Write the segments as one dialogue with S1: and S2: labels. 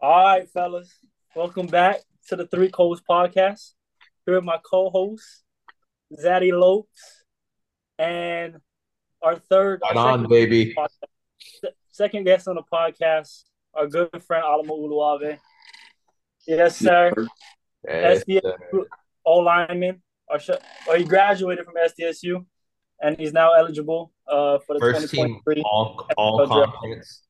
S1: All right, fellas. Welcome back to the Three Cole's podcast. Here with my co-host, Zaddy Lopes, and our third, our
S2: on, baby.
S1: se- second guest on the podcast, our good friend Alama Uluave. Yes, sir.
S2: Yes,
S1: SDS
S2: sir.
S1: O lineman, or, sh- or he graduated from SDSU, and he's now eligible uh, for the
S2: First team
S1: 2023
S2: all all
S1: draft.
S2: conference.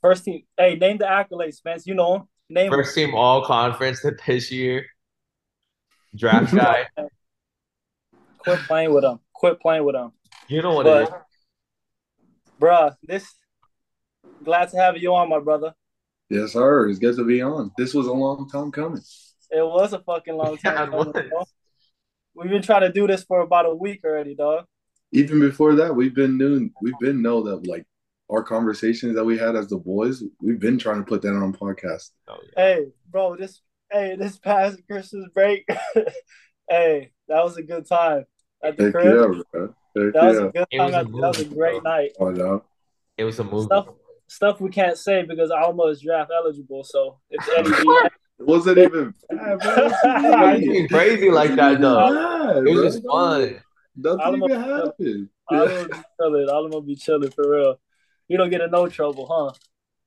S1: First team. Hey, name the accolades, Spence. You know him. Name him.
S2: First team all conference this year. Draft guy.
S1: Quit playing with him. Quit playing with him.
S2: You know what it is.
S1: But, bruh, this glad to have you on, my brother.
S3: Yes, sir. It's good to be on. This was a long time coming.
S1: It was a fucking long time.
S2: it
S1: coming, We've been trying to do this for about a week already, dog.
S3: Even before that, we've been doing. We've been know that like our conversations that we had as the boys. We've been trying to put that on podcast.
S2: Oh, yeah.
S1: Hey, bro, this hey, this past Christmas break, hey, that was a good time at the
S3: Heck
S1: crib.
S3: yeah, bro. Heck
S1: That was
S3: yeah.
S1: a good
S2: It
S1: time.
S2: was a
S1: At, that was a
S2: movie,
S1: great
S2: bro.
S1: night.
S3: Oh no.
S2: It was a movie.
S1: Stuff stuff we can't say because Alama is draft eligible. So it's Eddie
S3: It wasn't even bad, bro.
S2: I ain't even crazy like that though.
S3: Bad,
S2: It was
S3: bro.
S2: just fun.
S3: Nothing
S1: Alama-
S3: even happened.
S1: Alama be chilling. Alama be chilling for real. You don't get in no trouble, huh?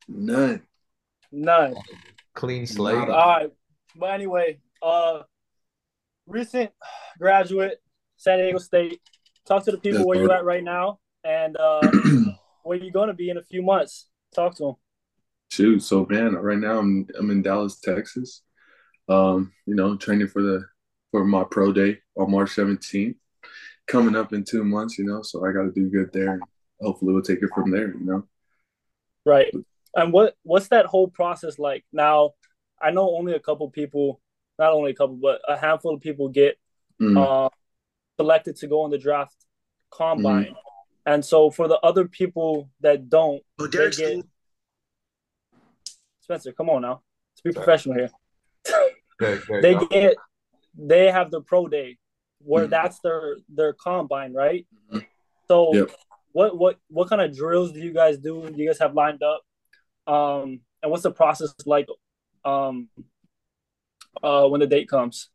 S3: None.
S1: None.
S2: Clean slate.
S1: All right. But anyway, uh recent graduate, San Diego State. Talk to the people
S3: Yes,
S1: where you
S3: sir.
S1: at right now and uh where you're gonna be in a few months. Talk to them.
S3: Shoot, so man, right now I'm I'm in Dallas, Texas. Um, you know, training for the for my pro day on March 17th. Coming up in two months, you know, so I gotta do good there. Hopefully we'll take it from there, you know.
S1: Right. And what what's that whole process like? Now, I know only a couple people, not only a couple, but a handful of people get
S3: Mm.
S1: uh, selected to go on the draft combine. And so for the other people that don't,
S4: Oh,
S1: they get. Spencer, come on now. Let's be
S2: Sorry.
S1: professional here.
S2: Good, good,
S1: They get they have the pro day where
S3: Mhm.
S1: that's their their combine, right? So
S3: Yep.
S1: What what what kind of drills do you guys do? Do you guys have lined up? Um and what's the process like um uh when the date comes?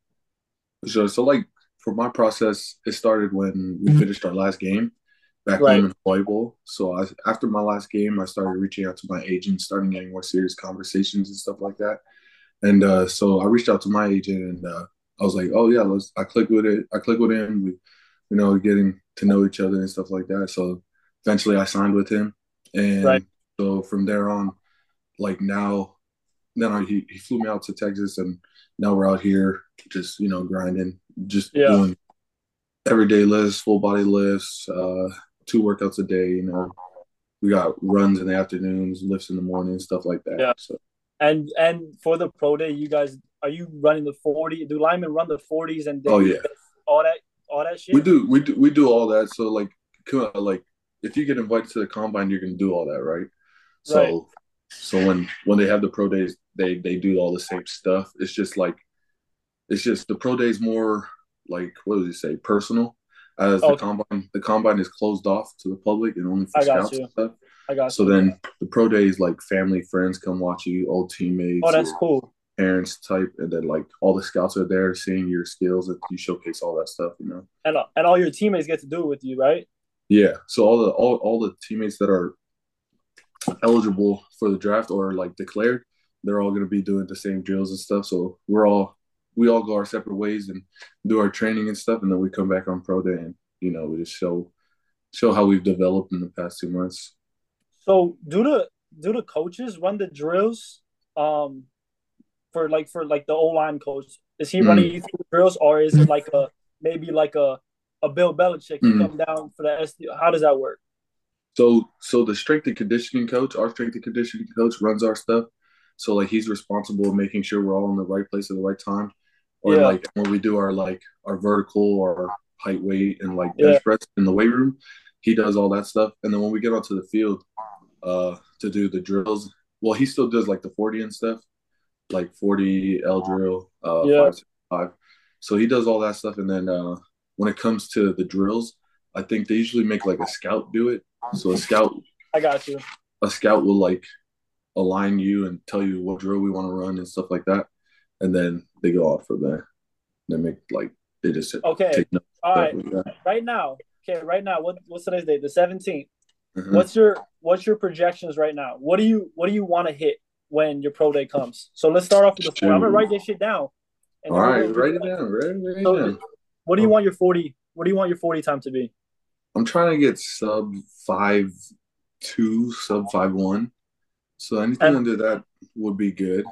S3: Sure. So like for my process, it started when we finished our last game back
S1: Right.
S3: home in Hawaii Bowl. So I, after my last game, I started reaching out to my agent, starting getting more serious conversations and stuff like that. And uh, so I reached out to my agent, and uh, I was like, "Oh yeah, let's." I clicked with it. I clicked with him. We, you know, getting to know each other and stuff like that. So eventually, I signed with him, and
S1: Right.
S3: so from there on, like now, then I, he he flew me out to Texas, and now we're out here just you know grinding, just
S1: Yeah.
S3: doing everyday lifts, full body lifts, uh, two workouts a day. You know, we got runs in the afternoons, lifts in the morning, stuff like that.
S1: Yeah.
S3: So
S1: And and for the pro day, you guys are you running the 40? Do linemen run the 40s and then
S3: Oh, yeah.
S1: all that all that shit?
S3: we do we do we do all that. So like like if you get invited to the combine, you're gonna do all that, right? So
S1: Right.
S3: so when when they have the pro days, they they do all the same stuff. It's just like it's just the pro days more like what does he say personal. As the
S1: oh.
S3: combine, the combine is closed off to the public and only for
S1: I
S3: scouts and stuff.
S1: I got
S3: So
S1: you.
S3: then the pro days, like family, friends come watch you, old teammates,
S1: Oh, that's cool.
S3: parents type, and then like all the scouts are there seeing your skills and you showcase all that stuff, you know.
S1: And and all your teammates get to do it with you, right?
S3: Yeah. So all the all, all the teammates that are eligible for the draft or like declared, they're all gonna be doing the same drills and stuff. So we're all we all go our separate ways and do our training and stuff, and then we come back on pro day and you know we just show show how we've developed in the past two months.
S1: So do the do the coaches run the drills um for like for like the O line coach? Is he
S3: Mm.
S1: running you through the drills or is it like a maybe like a a Bill Belichick you
S3: Mm.
S1: come down for the SD how does that work?
S3: So so the strength and conditioning coach, our strength and conditioning coach runs our stuff. So like he's responsible of making sure we're all in the right place at the right time. Or
S1: Yeah.
S3: like when we do our like our vertical or height weight and like
S1: Yeah.
S3: bench press in the weight room, he does all that stuff. And then when we get onto the field uh to do the drills, well he still does like the 40 and stuff, like 40 L drill, uh
S1: Yeah.
S3: five, five. So he does all that stuff and then uh when it comes to the drills, I think they usually make like a scout do it. So a scout
S1: I got you.
S3: a scout will like align you and tell you what drill we want to run and stuff like that, and then they go off from there. They make like they just
S1: Okay. All right.
S3: like.
S1: Right now. Okay. Right now. What what's today's date? The seventeenth.
S3: Mhm.
S1: What's your what's your projections right now? What do you what do you want to hit when your pro day comes? So let's start off with the 40. I'm gonna write this shit down.
S3: All right, write it down. Write it, write it
S1: So-
S3: down.
S1: What do you want your 40 what do you want your 40 time to be?
S3: I'm trying to get sub five two, sub five one. So anything
S1: And-
S3: under that would be good.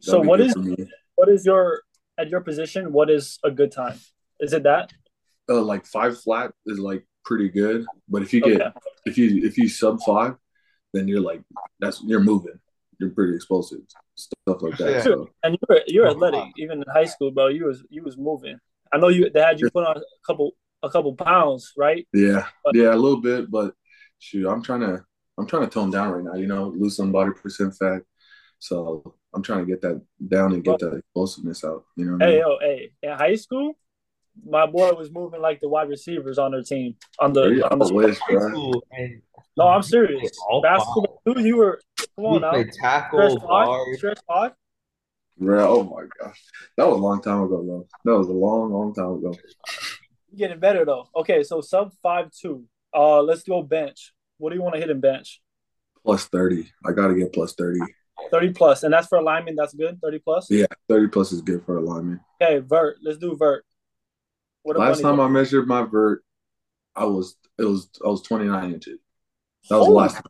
S1: So
S3: That'd so be
S1: what
S3: good
S1: is what is your at your position, what is a good time? Is it that?
S3: Uh, like five flat is like pretty good, but if you get
S1: Okay.
S3: if you if you sub five, then you're like that's you're moving. You're pretty explosive, stuff like that.
S2: Yeah.
S3: So
S1: And you're you're
S2: Oh,
S1: athletic, even in high school, bro. You was you was moving. I know you they had you put on a couple a couple pounds, right?
S3: yeah,
S1: But-
S3: yeah, a little bit, but shoot, I'm trying to I'm trying to tone down right now. You know, lose some body percent fat. So I'm trying to get that down and get that explosiveness out. You know, what I
S1: Hey
S3: mean?
S1: yo, hey, in high school, my boy was moving like the wide receivers on their team. On the,
S3: Yeah,
S1: on the
S3: I wish,
S2: High
S3: bro.
S2: school
S1: No, I'm serious. Basketball, dude, you were come
S2: we
S1: on now.
S2: played tackle,
S1: Stretch five,
S2: guard.
S1: stretch five.
S3: Bro, oh my gosh, that was a long time ago, though. That was a long, long time ago.
S1: You're getting better though. Okay, so sub five two. Uh, let's go bench. What do you want to hit in bench?
S3: Plus thirty, I got to get plus thirty.
S1: Thirty plus, and that's for alignment. That's good. Thirty plus.
S3: Yeah, thirty plus is good for alignment.
S1: Okay, vert. Let's do vert. What
S3: Last time
S1: do?
S3: I measured my vert, I was it was I was twenty nine inches. That was
S1: Oh.
S3: the last time.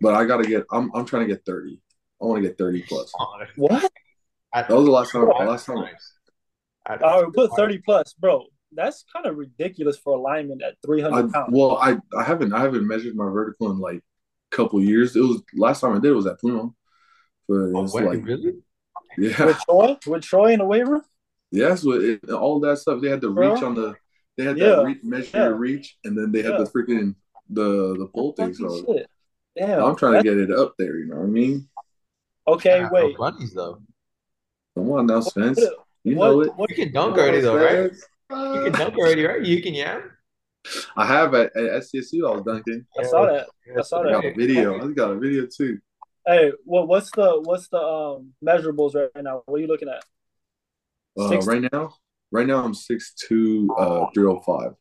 S3: But I gotta get. I'm I'm trying to get thirty. I want to get thirty plus.
S1: what?
S3: That was the last time. Last time.
S1: I oh, would put thirty plus, bro. That's kind of ridiculous for alignment at three
S3: I,
S1: hundred pounds.
S3: well, I I haven't I haven't measured my vertical in like a couple years. It was last time I did it was at Puno. But
S2: Oh,
S3: was
S2: wait,
S3: like
S2: really?
S3: yeah,
S1: With Troy, with Troy in the weight room.
S3: yes, with it, all that stuff. They had the
S1: Bro.
S3: reach on the. They had
S1: Yeah,
S3: that re- measure
S1: yeah.
S3: your reach, and then they had
S1: Yeah.
S3: the freaking the the pull thing. So
S1: shit. Damn.
S3: I'm trying to get it up there. You know what I mean?
S1: Okay,
S2: Yeah,
S1: wait.
S2: bunnies though.
S3: Come on now, Spence.
S1: What-
S3: You know
S1: what-
S3: it.
S1: what-
S2: You can dunk already though, right? You can dunk already, right? You can yeah.
S3: I have at, at SDSU. I was dunking.
S1: I saw that. I saw that.
S3: I got a video. I got a video too.
S1: Hey, what what's the what's the um measurables right now? What are you looking at?
S3: Uh, right now, right now I'm six two, uh, three oh five.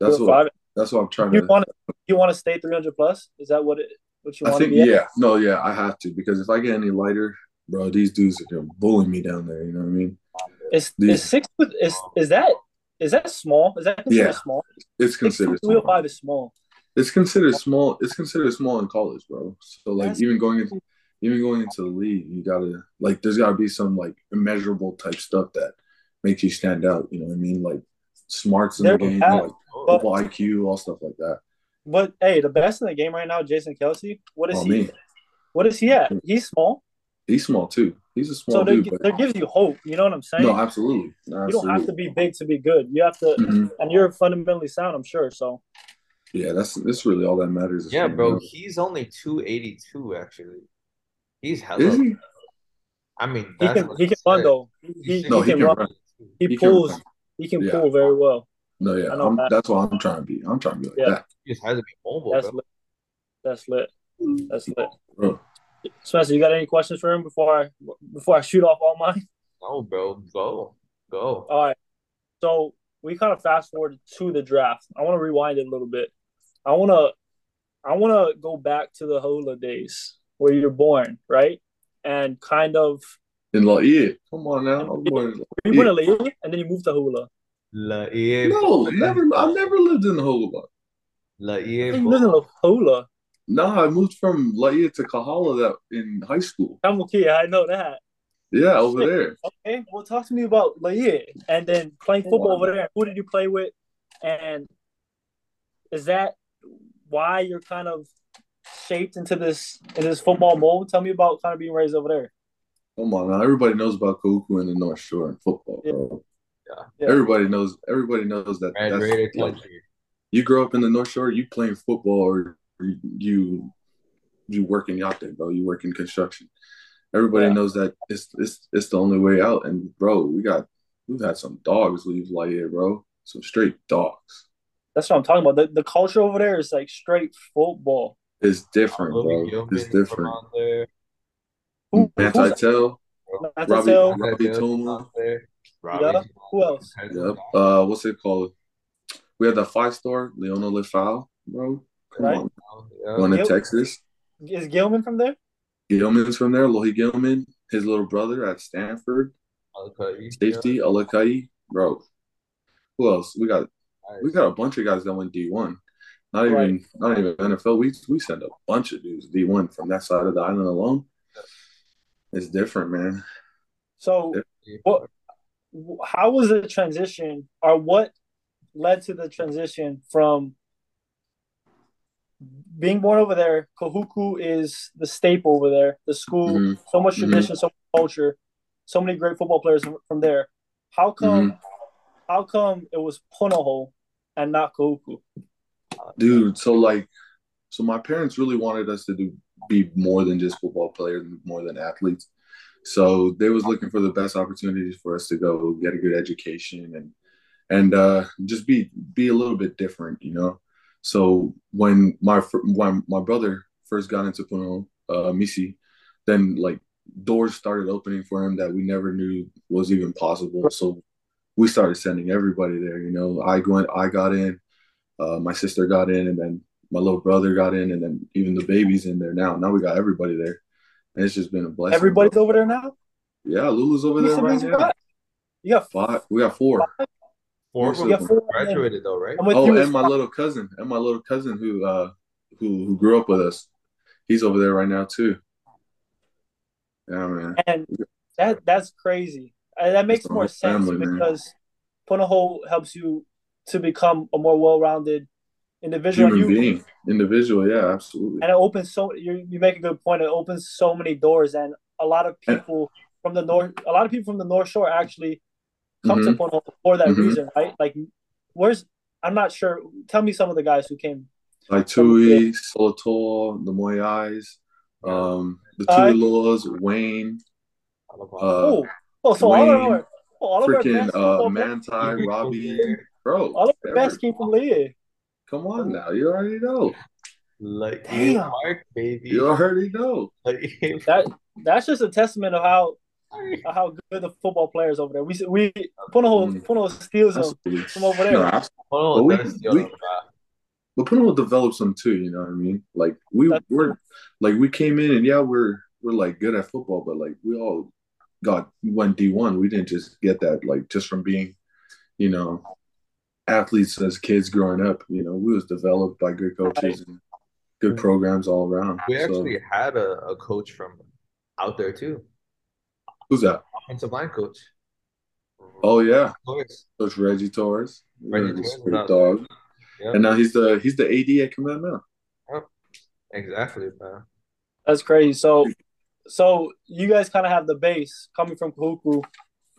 S3: That's what. That's what I'm trying
S1: You
S3: to.
S1: want to you want to stay three hundred plus? Is that what it what you
S3: I
S1: want to
S3: think yeah, no, yeah, I have to because if I get any lighter, bro, these dudes are gonna bully me down there. You know what I mean?
S1: Is
S3: These-
S1: is six with is is that is that small? Is that considered
S3: Yeah.
S1: small?
S3: It's considered. Small.
S1: five is small.
S3: It's considered small. It's considered small in college, bro. So like
S1: That's-
S3: even going into even going into the league, you gotta like there's gotta be some like immeasurable type stuff that makes you stand out. You know what I mean? Like smarts in the
S1: There
S3: game,
S1: have-
S3: like football IQ, all stuff like that.
S1: But hey, the best in the game right now, Jason Kelce. What is
S3: Oh
S1: he? What is he at? He's small,
S3: he's small too. He's a small
S1: so that,
S3: dude, but
S1: that gives you hope. You know what I'm saying?
S3: no, absolutely, No,
S1: you don't have to be big to be good. You have to,
S3: Mhm.
S1: and you're fundamentally sound. I'm sure. So
S3: Yeah, that's that's really all that matters.
S2: yeah, bro.
S3: out.
S2: He's only two eighty two actually. He's hella.
S3: Is he?
S2: I mean,
S1: he can he can
S2: said.
S1: run though. He, he,
S3: No,
S1: he
S3: he
S1: can
S3: can
S1: run.
S3: run.
S1: He
S3: He can
S1: pulls.
S3: run.
S1: He can
S3: Yeah.
S1: pull very well.
S3: No, yeah,
S1: I know
S3: I'm,
S1: that.
S3: that's what I'm trying to be. I'm trying to be like
S1: Yeah.
S3: that,
S2: He just has to be mobile,
S1: That's
S2: bro.
S1: lit. That's lit. That's lit.
S3: bro.
S1: Spencer, you got any questions for him before I before I shoot off all mine?
S2: No, bro. Go. Go.
S1: All right. So we kind of fast forward to the draft. I want to rewind it a little bit. I want to I want to go back to the Hula days where you're born, right? And kind of
S3: In La E, come on now. I'm born in La
S1: you went to Lille and then you moved to Hula.
S2: La E.
S3: No, never. I never lived in Hula.
S2: La
S1: You
S2: E.
S1: lived in Hula.
S3: No, I moved from La E to Kahala that in high school.
S1: Kamukia, I know that.
S3: Yeah, over there.
S1: Okay, well, talk to me about Lille and then playing football over there. Who did you play with? And is that why you're kind of shaped into this in this football mold? Tell me about kind of being raised over there.
S3: Come on now. Everybody knows about Kahuku in the North Shore and football, bro.
S1: Yeah.
S3: Everybody knows. Everybody knows that.
S2: Red
S3: that's
S2: country.
S3: you grow up in the North Shore, you playing football or you you work in yacht bro. You work in construction. Everybody
S1: Yeah.
S3: knows that it's it's it's the only way out. And bro, we got we've had some dogs leave Laie, bro. Some straight dogs.
S1: That's what I'm talking about. The, the culture over there is like straight football.
S3: It's different, bro.
S2: Gilman
S3: It's different.
S2: out there.
S1: Who,
S3: Manti
S1: Te'o,
S3: Robbie- Robbie Toma.
S2: Robbie.
S1: Yeah. Who else?
S3: Yep. Uh, what's it called? We had the five star Liona Lefau, bro. Come
S1: Right.
S3: on,
S2: Yeah.
S3: going to
S1: Yep.
S3: Texas.
S1: Is Gilman from there?
S3: Gilman's from there. Lohi Gilman, his little brother at Stanford.
S2: Okay.
S3: Safety, Alakai, bro. Who else? We got
S2: Yeah.
S3: we got a bunch of guys that went D one. Not even
S1: Right.
S3: not even NFL. We we send a bunch of dudes D one from that side of the island alone. It's different, man.
S1: So What- how was the transition or what led to the transition from being born over there kahuku is the staple over there the school
S3: Mhm.
S1: so much
S3: Mhm.
S1: tradition so much culture so many great football players from, there how come how come it was Punahou and not kahuku
S3: Dude, so like so my parents really wanted us to do be more than just football players, more than athletes. So they was looking for the best opportunities for us to go get a good education and and uh, just be be a little bit different, you know. So when my when my brother first got into Puno, uh, Misi, then like doors started opening for him that we never knew was even possible. So we started sending everybody there. You know, I went, I got in, uh, my sister got in, and then my little brother got in, and then even the baby's in there now. Now we got everybody there, and it's just been a blessing.
S1: everybody's
S3: bro.
S1: over there now
S3: yeah, Lulu's over there right now.
S1: got? you got
S3: Five, we got four.
S2: Four
S3: You
S2: of
S3: got
S2: them
S1: four,
S2: graduated though, right?
S3: Oh, and
S1: as
S3: my little cousin, and my little cousin who uh who who grew up with us, he's over there right now too. Yeah, man.
S1: And that that's crazy. And that makes more sense
S3: family, man.
S1: because Punahou helps you to become a more well-rounded individual.
S3: Human
S1: And, you,
S3: being, individual, yeah, absolutely.
S1: and it opens so you you make a good point. It opens so many doors, and a lot of people from the north, a lot of people from the North Shore actually come to Punahou for that
S3: Mhm.
S1: reason, right? Like, where's I'm not sure. Tell me some of the guys who came.
S3: Like Tui, Solotol, the Moyais, um, the
S1: Uh,
S3: Tuiloas, Wayne, uh,
S1: oh, oh, so all of
S3: Wayne,
S1: our, oh, all of
S3: freaking
S1: best,
S3: uh, Manti, Robbie, bro.
S1: all of
S3: the
S1: best came from Laie.
S3: Come on now, you already know.
S2: Like
S1: Damn.
S2: Mark, baby.
S3: You already know.
S2: Like,
S1: That that's just a testament of how of how good the football players over there. We we Punahou
S3: Mm.
S1: Punahou steals them from over there.
S3: No, But we-
S2: that's the
S3: we-
S2: other guy.
S3: But Puno develops them too, you know what I mean? Like we
S1: That's
S3: we're like we came in and yeah, we're we're like good at football, but like we all got went D one. We didn't just get that like just from being, you know, athletes as kids growing up. You know, we was developed by good coaches and good programs all around.
S2: We
S3: So,
S2: actually had a, a coach from out there too,
S3: who's that?
S2: offensive line coach.
S3: Oh yeah,
S2: Of.
S3: Coach Reggie Torres.
S2: Reggie
S3: Yeah,
S2: Torres,
S3: big
S2: that-
S3: dog.
S2: Yeah,
S3: And now he's the he's the AD at Kamehameha.
S2: exactly, man.
S1: That's crazy. So so you guys kind of have the base coming from Kahuku,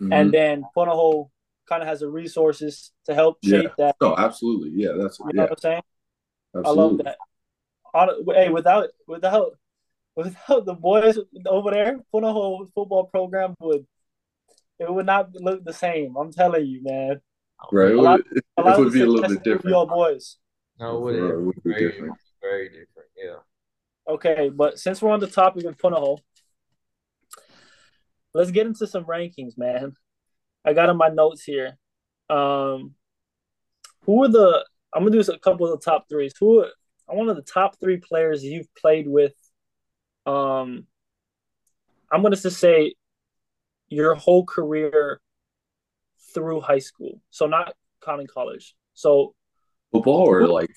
S3: Mhm.
S1: and then Punahou kind of has the resources to help
S3: Yeah.
S1: shape that.
S3: oh, absolutely, yeah, that's
S1: You know
S3: yeah,
S1: what I'm saying?
S3: absolutely.
S1: I love that. Hon- Hey, without without without the boys over there, Punahou football program would it would not look the same. I'm telling you, man.
S3: Right, it
S1: A lot-
S3: would, it,
S1: A lot
S3: would be a little bit
S1: is
S3: different.
S1: Your boys.
S2: No, it
S3: For sure,
S2: would,
S3: it would be
S2: very,
S3: different.
S2: very different. Yeah.
S1: Okay, but since we're on the topic of Punahou, let's get into some rankings, man. I got in my notes here. Um, who are the? I'm gonna do a couple of the top threes. Who? Are, I want the top three players you've played with. Um, I'm gonna just say your whole career through high school, so not counting college. So
S3: Football or like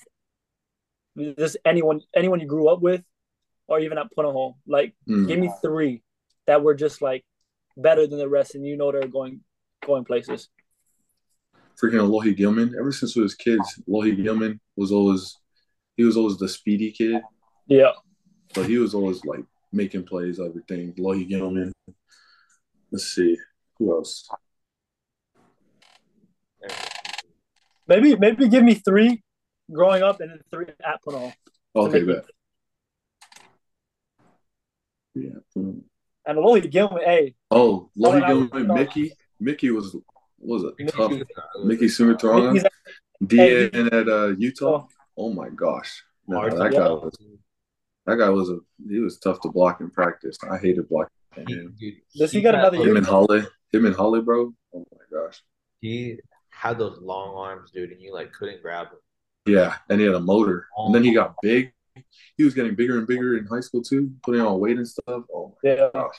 S1: just anyone, anyone you grew up with, or even at punahou Like,
S3: hmm.
S1: give me three that were just like better than the rest, and you know they're going going places.
S3: freaking Alohi Gilman. Ever since we was kids, Alohi Gilman was always he was always the speedy kid,
S1: Yeah,
S3: but he was always like making plays, everything. Alohi Gilman. Let's see who else.
S1: maybe maybe give me three growing up and then three at Punahou.
S3: Okay,
S1: make it-
S3: bet. Yeah.
S1: And Alohi Gilman, hey,
S3: Oh,
S1: Oh,
S3: Alohi
S1: and I
S3: Gilman. Mickey. Mickey was what was it
S2: Mickey
S3: tough.
S2: Suguturaga.
S3: Mickey Suguturaga.
S1: he's
S3: DN at uh, Utah.
S1: Oh.
S3: Oh my gosh. No, that guy was that guy was a he was tough to block in practice. I hated blocking And
S2: He,
S3: him,
S2: dude,
S1: Does he got
S2: had
S1: another
S2: those-
S1: year?
S3: and Holly, him and Holly, bro. Oh my gosh.
S2: He had those long arms, dude, and you like couldn't grab him.
S3: Yeah, and he had a motor, and then he got oh. big. He was getting bigger and bigger in high school too, putting on weight and stuff. Oh my
S1: Yeah.
S3: gosh,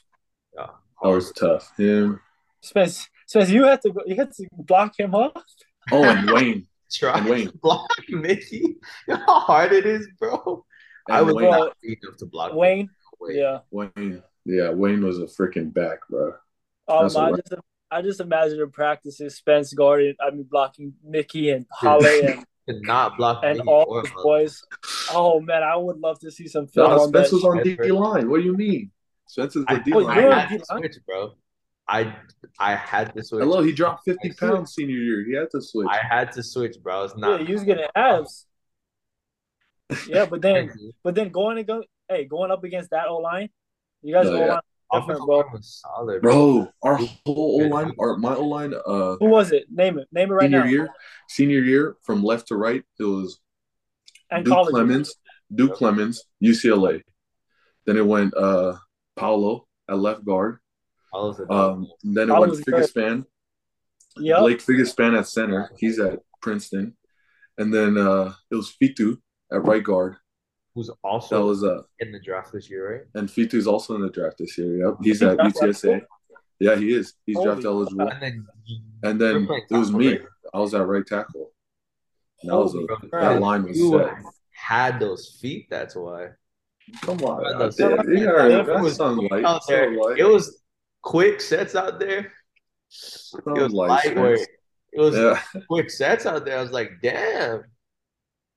S2: Yeah,
S3: that was tough. Him,
S1: Spence, Spence, you had to go, you had to block him off.
S3: oh, and Wayne,
S2: Try
S3: And Wayne.
S2: to block Mickey. You know how hard it is, bro. I
S3: and
S2: was
S3: Wayne,
S2: not big enough to block
S1: Wayne,
S2: Wayne.
S1: yeah.
S3: Wayne, yeah, Wayne was a freaking back, bro.
S1: Um,
S3: That's
S1: I
S3: what-
S1: just I just imagine in practices Spence guarding, I mean blocking Mickey and Holly and,
S2: Could not block
S1: and
S2: Mickey
S1: all
S2: or
S1: his boys. Oh man, I would love to see some film
S3: No,
S1: on.
S3: Spence was on
S2: shit.
S3: D line. What do you mean? Spence is
S2: I,
S3: the D
S1: Wait,
S2: I
S1: on
S2: had to
S1: D-line?
S2: switch, bro. I I had to switch.
S3: Hello, he dropped fifty
S2: I switched.
S3: pounds senior year. He had to switch.
S2: I had to switch, bro. It's
S1: Yeah,
S2: not.
S1: he was getting abs. Yeah, but then but then going to go hey, going up against that O line, you guys
S3: No,
S1: O
S3: yeah.
S1: line different, bro.
S2: solid, bro.
S3: Bro, our whole O line, our my O line, uh,
S1: Who was it? Name it. Name it right
S3: senior
S1: now.
S3: year, senior year, from left to right, it was
S1: And
S3: Duke
S1: college.
S3: Clemens, Duke Clemens, UCLA. Then it went uh Paolo at left guard.
S2: I
S3: Um, then it
S1: Paolo
S3: went
S1: was good.
S3: Figispan,
S1: Yep.
S3: Blake Figispan at center. He's at Princeton. And then uh it was Fitu at right guard.
S2: who's also
S3: That
S2: also
S3: was uh
S2: in the draft this year, right?
S3: and Fitu's also in the draft this year. Yep. He's at
S1: Draft
S3: UTSA. Yeah, he is. He's
S1: Holy
S3: draft eligible.
S2: And then
S3: And then it was me.
S2: right?
S3: I was at right tackle. That was a,
S1: Holy
S3: that line was
S2: you
S3: set.
S2: had those feet. That's why.
S3: Come on,
S2: Bro,
S3: I
S2: those-
S3: Yeah,
S2: It
S3: that
S2: was
S3: sounds like
S2: out there.
S3: sounds like-
S2: It was quick sets out there. It was
S3: like
S2: light It was
S3: Yeah,
S2: quick sets out there. I was like, damn.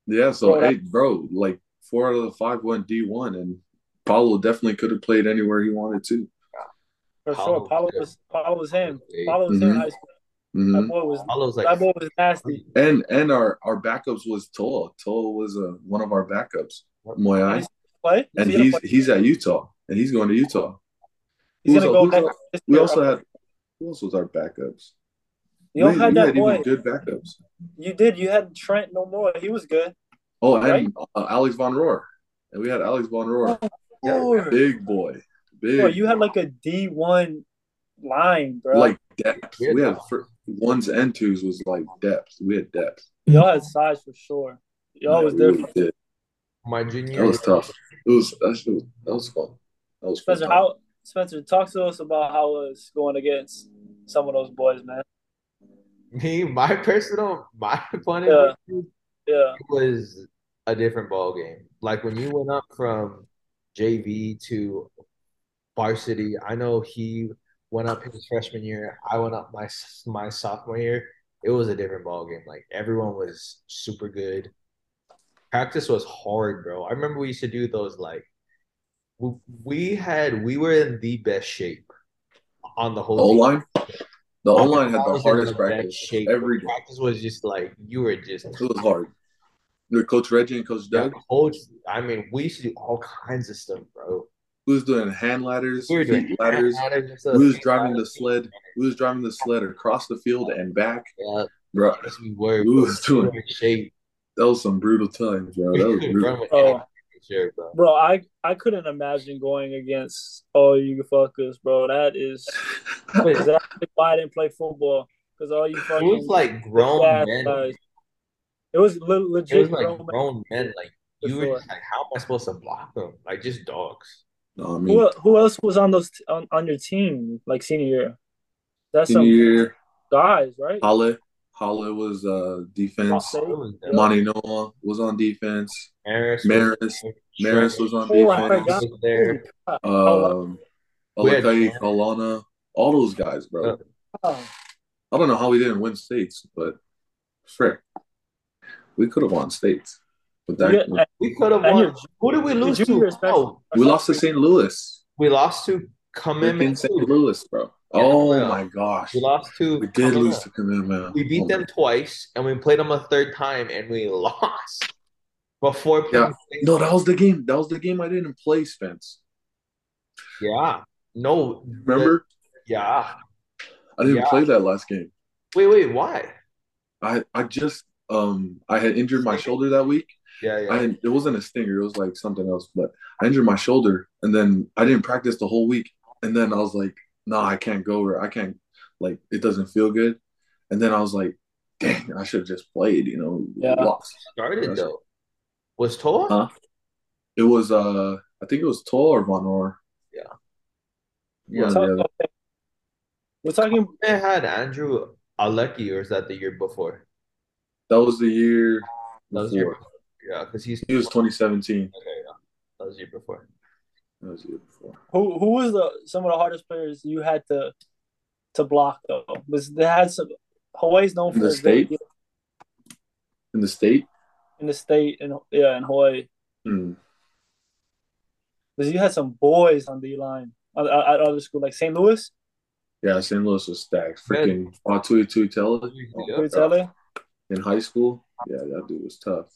S3: Yeah. So
S1: Bro,
S3: hey, bro, like four out of the five went D one, and Paulo definitely could have played anywhere he wanted to.
S1: For
S2: Paulo
S1: sure. Paulo
S2: was good.
S1: was Paulo was him.
S2: Hey,
S1: Paulo was him in
S3: Mhm.
S1: high school.
S3: hmm
S1: That boy was
S2: Paulo's like,
S1: that boy was nasty.
S3: And and our our backups was Toa. Toa was uh, one of our backups, Moyai,
S1: He's play.
S3: and
S1: he
S3: he's
S1: play?
S3: he's at Utah, and he's going to Utah.
S1: He's
S3: Who's
S1: gonna
S3: our-
S1: go
S3: who's
S1: next.
S3: our-
S1: this
S3: We also had who else was our backups?
S1: you don't
S3: we,
S1: have
S3: we
S1: that
S3: had
S1: boy.
S3: even good backups.
S1: You did. You had Trent no more. He was good.
S3: Oh, and
S1: Right?
S3: uh, Alex Von Rohr, and we had Alex Von Rohr,
S1: Lord.
S3: big boy, big.
S1: Bro, you had like a D one line, bro.
S3: like depth.
S2: Yeah.
S3: We had fir- ones and twos was like depth. We had depth.
S1: y'all had size for sure. Y'all was
S3: Yeah, we really
S1: different.
S3: did.
S2: my junior
S3: That was tough. It was that, was that was fun. That was fun.
S1: Spencer, how Spencer, talk to us about how it was going against some of those boys, man.
S2: Me, my personal, my point
S1: Yeah.
S2: Of view
S1: Yeah.
S2: it was a different ball game. Like when you went up from JV to varsity, I know he went up his freshman year. I went up my my sophomore year. It was a different ball game. Like everyone was super good. Practice was hard, bro. I remember we used to do those like we, we had we were in the best shape on the whole
S3: O line? The O line had the hardest practice
S2: shape.
S3: every day.
S2: Practice was just like you were just
S3: It was hard. With Coach Reggie and Coach
S2: yeah,
S3: Doug,
S2: coach. I mean, we used to do all kinds of stuff, bro.
S3: we was doing hand ladders,
S2: We were doing
S3: feet ladders.
S2: ladders.
S3: We was driving the sled. We was driving the sled across the field and back,
S2: Yeah,
S3: bro.
S2: yes, we were.
S3: We was doing-
S2: We were in shape.
S3: That was some brutal times, bro. That was
S2: We
S3: brutal.
S2: run
S1: Oh.
S2: sure, bro.
S1: Bro, I I couldn't imagine going against all you fuckers, bro. That is exactly why I didn't play football. Because all you
S2: It
S1: fucking
S2: was like grown men.
S1: guys. It was le-
S2: It was like
S1: grown men.
S2: grown men. Like
S1: For
S2: you were just like, how am I supposed to block them? Like just dogs.
S3: No, I mean,
S1: Who who else was on those on, on your team like senior year? That's
S3: senior
S1: some
S3: year,
S1: guys, right?
S3: Holla, Holla was uh defense.
S1: Say-
S2: was
S3: Monty Noah was on defense.
S2: Maris.
S3: Maris, Maris was on
S1: Oh,
S3: defense.
S1: forgot.
S2: was there.
S3: Um,
S2: We had
S3: Alakai,
S2: Shannon.
S3: Alana, all those guys, bro.
S1: Oh,
S3: I don't know how we didn't win states, but frick, we could have won states. But that
S1: Yeah,
S2: We could have won.
S1: your-
S2: Who did we lose
S1: junior
S2: to? Oh,
S3: we lost to St. Louis.
S2: we lost to
S3: Freaking
S2: Commitment.
S3: St. Louis, bro.
S2: Yeah,
S3: Oh
S2: yeah.
S3: my gosh.
S2: We lost to
S3: We did
S2: Commitment.
S3: lose to commitment.
S2: We beat
S3: Oh
S2: them
S3: my-
S2: twice, and we played them a third time, and we lost. Before playing
S3: No, that was the game. That was the game I didn't play, Spence.
S2: yeah, no,
S3: Remember?
S2: yeah.
S3: I didn't
S2: Yeah.
S3: play that last game.
S2: Wait, wait, why?
S3: I I just um I had injured my shoulder that week.
S2: Yeah, yeah.
S3: I it wasn't a stinger, it was like something else, but I injured my shoulder and then I didn't practice the whole week. and then I was like, no, I can't go. Or I can't. Like, it doesn't feel good. And then I was like, dang, I should have just played. You know,
S1: Yeah.
S3: lost.
S2: Started though. Was Toa?
S3: Huh? It was uh, I think it was Toll or Von Rohr.
S2: Yeah.
S3: One or
S1: Talk-
S3: the
S1: We're talking.
S2: They had Andrew Alecki, or is that the year before?
S3: That was the year
S2: That was the year
S3: before.
S2: before. Yeah, because he's
S3: He was 2017.
S2: okay. Yeah, that was the year before.
S3: That was the year before.
S1: Who who was the some of the hardest players you had to to block though? Was they had some Hawaii's known for
S3: In the
S1: their very
S3: state? In the state,
S1: in the state and yeah in Hawaii.
S3: hmm.
S1: Because you had some boys on the line at, at other school like St. Louis.
S3: yeah, St. Louis was stacked. Freaking Faatui Tuitele
S2: Yeah.
S1: Who tell it?
S3: in high school. Yeah, that dude was tough.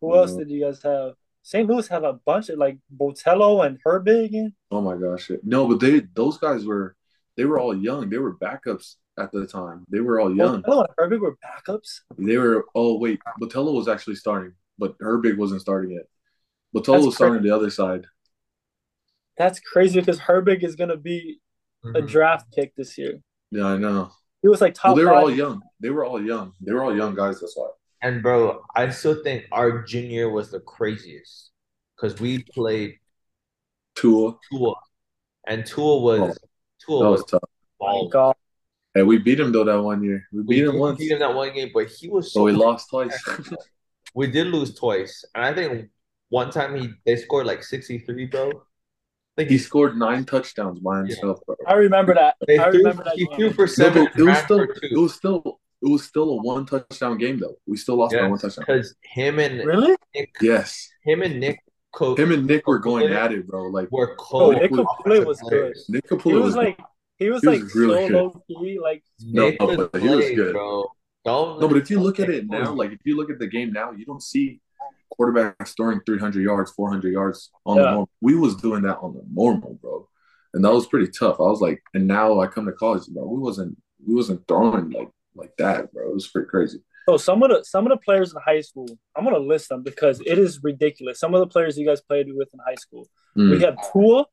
S1: Who else
S3: Mhm.
S1: did you guys have? St. Louis had a bunch of like Botelho and Herbig.
S3: Oh my gosh. No, but they those guys were they were all young. They were backups at the time. They were all young.
S1: Botelho and Herbig were backups.
S3: They were oh wait, Botelho was actually starting, but Herbig wasn't starting yet. Botelho
S1: That's
S3: was starting the other side.
S1: That's crazy because Herbig is gonna be a
S2: Mhm.
S1: draft pick this year.
S3: Yeah, I know.
S1: He was like
S3: Well, they were all young. They were all young. They were all young guys. That's why.
S2: And bro, I still think our junior was the craziest because we played
S3: Tua.
S2: Tua, and Tua was oh, Tua
S3: That
S2: was
S3: was tough.
S1: Oh my
S2: balling.
S1: God.
S3: Hey, we beat him though that one year. We
S2: We
S3: beat him
S2: did
S3: once,
S2: beat him that one game, but he was
S3: but
S2: so
S3: we lost twice.
S2: We did lose twice, and I think one time he they scored like sixty three, bro. I think
S3: he
S2: he
S3: scored nine touchdowns by himself, bro.
S1: I remember that.
S2: they
S1: I
S2: threw,
S1: remember that.
S2: he threw for seven.
S3: but it was still it was still it was still a one touchdown game though. We still lost by one touchdown.
S2: because him and
S1: Really?
S2: Nick,
S3: Yes,
S2: him and Nick, Co-
S3: him and Nick were going
S2: Kokule
S3: at it, bro. Like
S2: were
S1: Bro,
S2: co.
S1: Nick Kokule was good.
S3: Nick
S1: He
S3: Capula
S1: was
S3: was
S1: like he was
S3: he
S1: like
S3: was really
S1: so
S3: good.
S1: low key. Like
S3: No,
S2: Nick could
S3: but he was good.
S2: bro. Don't
S3: no, but if you look at it now, like if you look at the game now, you don't see quarterbacks throwing 300 yards, 400 yards on
S1: Yeah.
S3: the normal. We was doing that on the normal, bro, and that was pretty tough. I was like, and now I come to college, bro. We wasn't we wasn't throwing like like that, bro. It was pretty crazy.
S1: so some of the some of the players in high school, I'm gonna list them because it is ridiculous. Some of the players you guys played with in high school.
S3: Mm.
S1: We have Tua,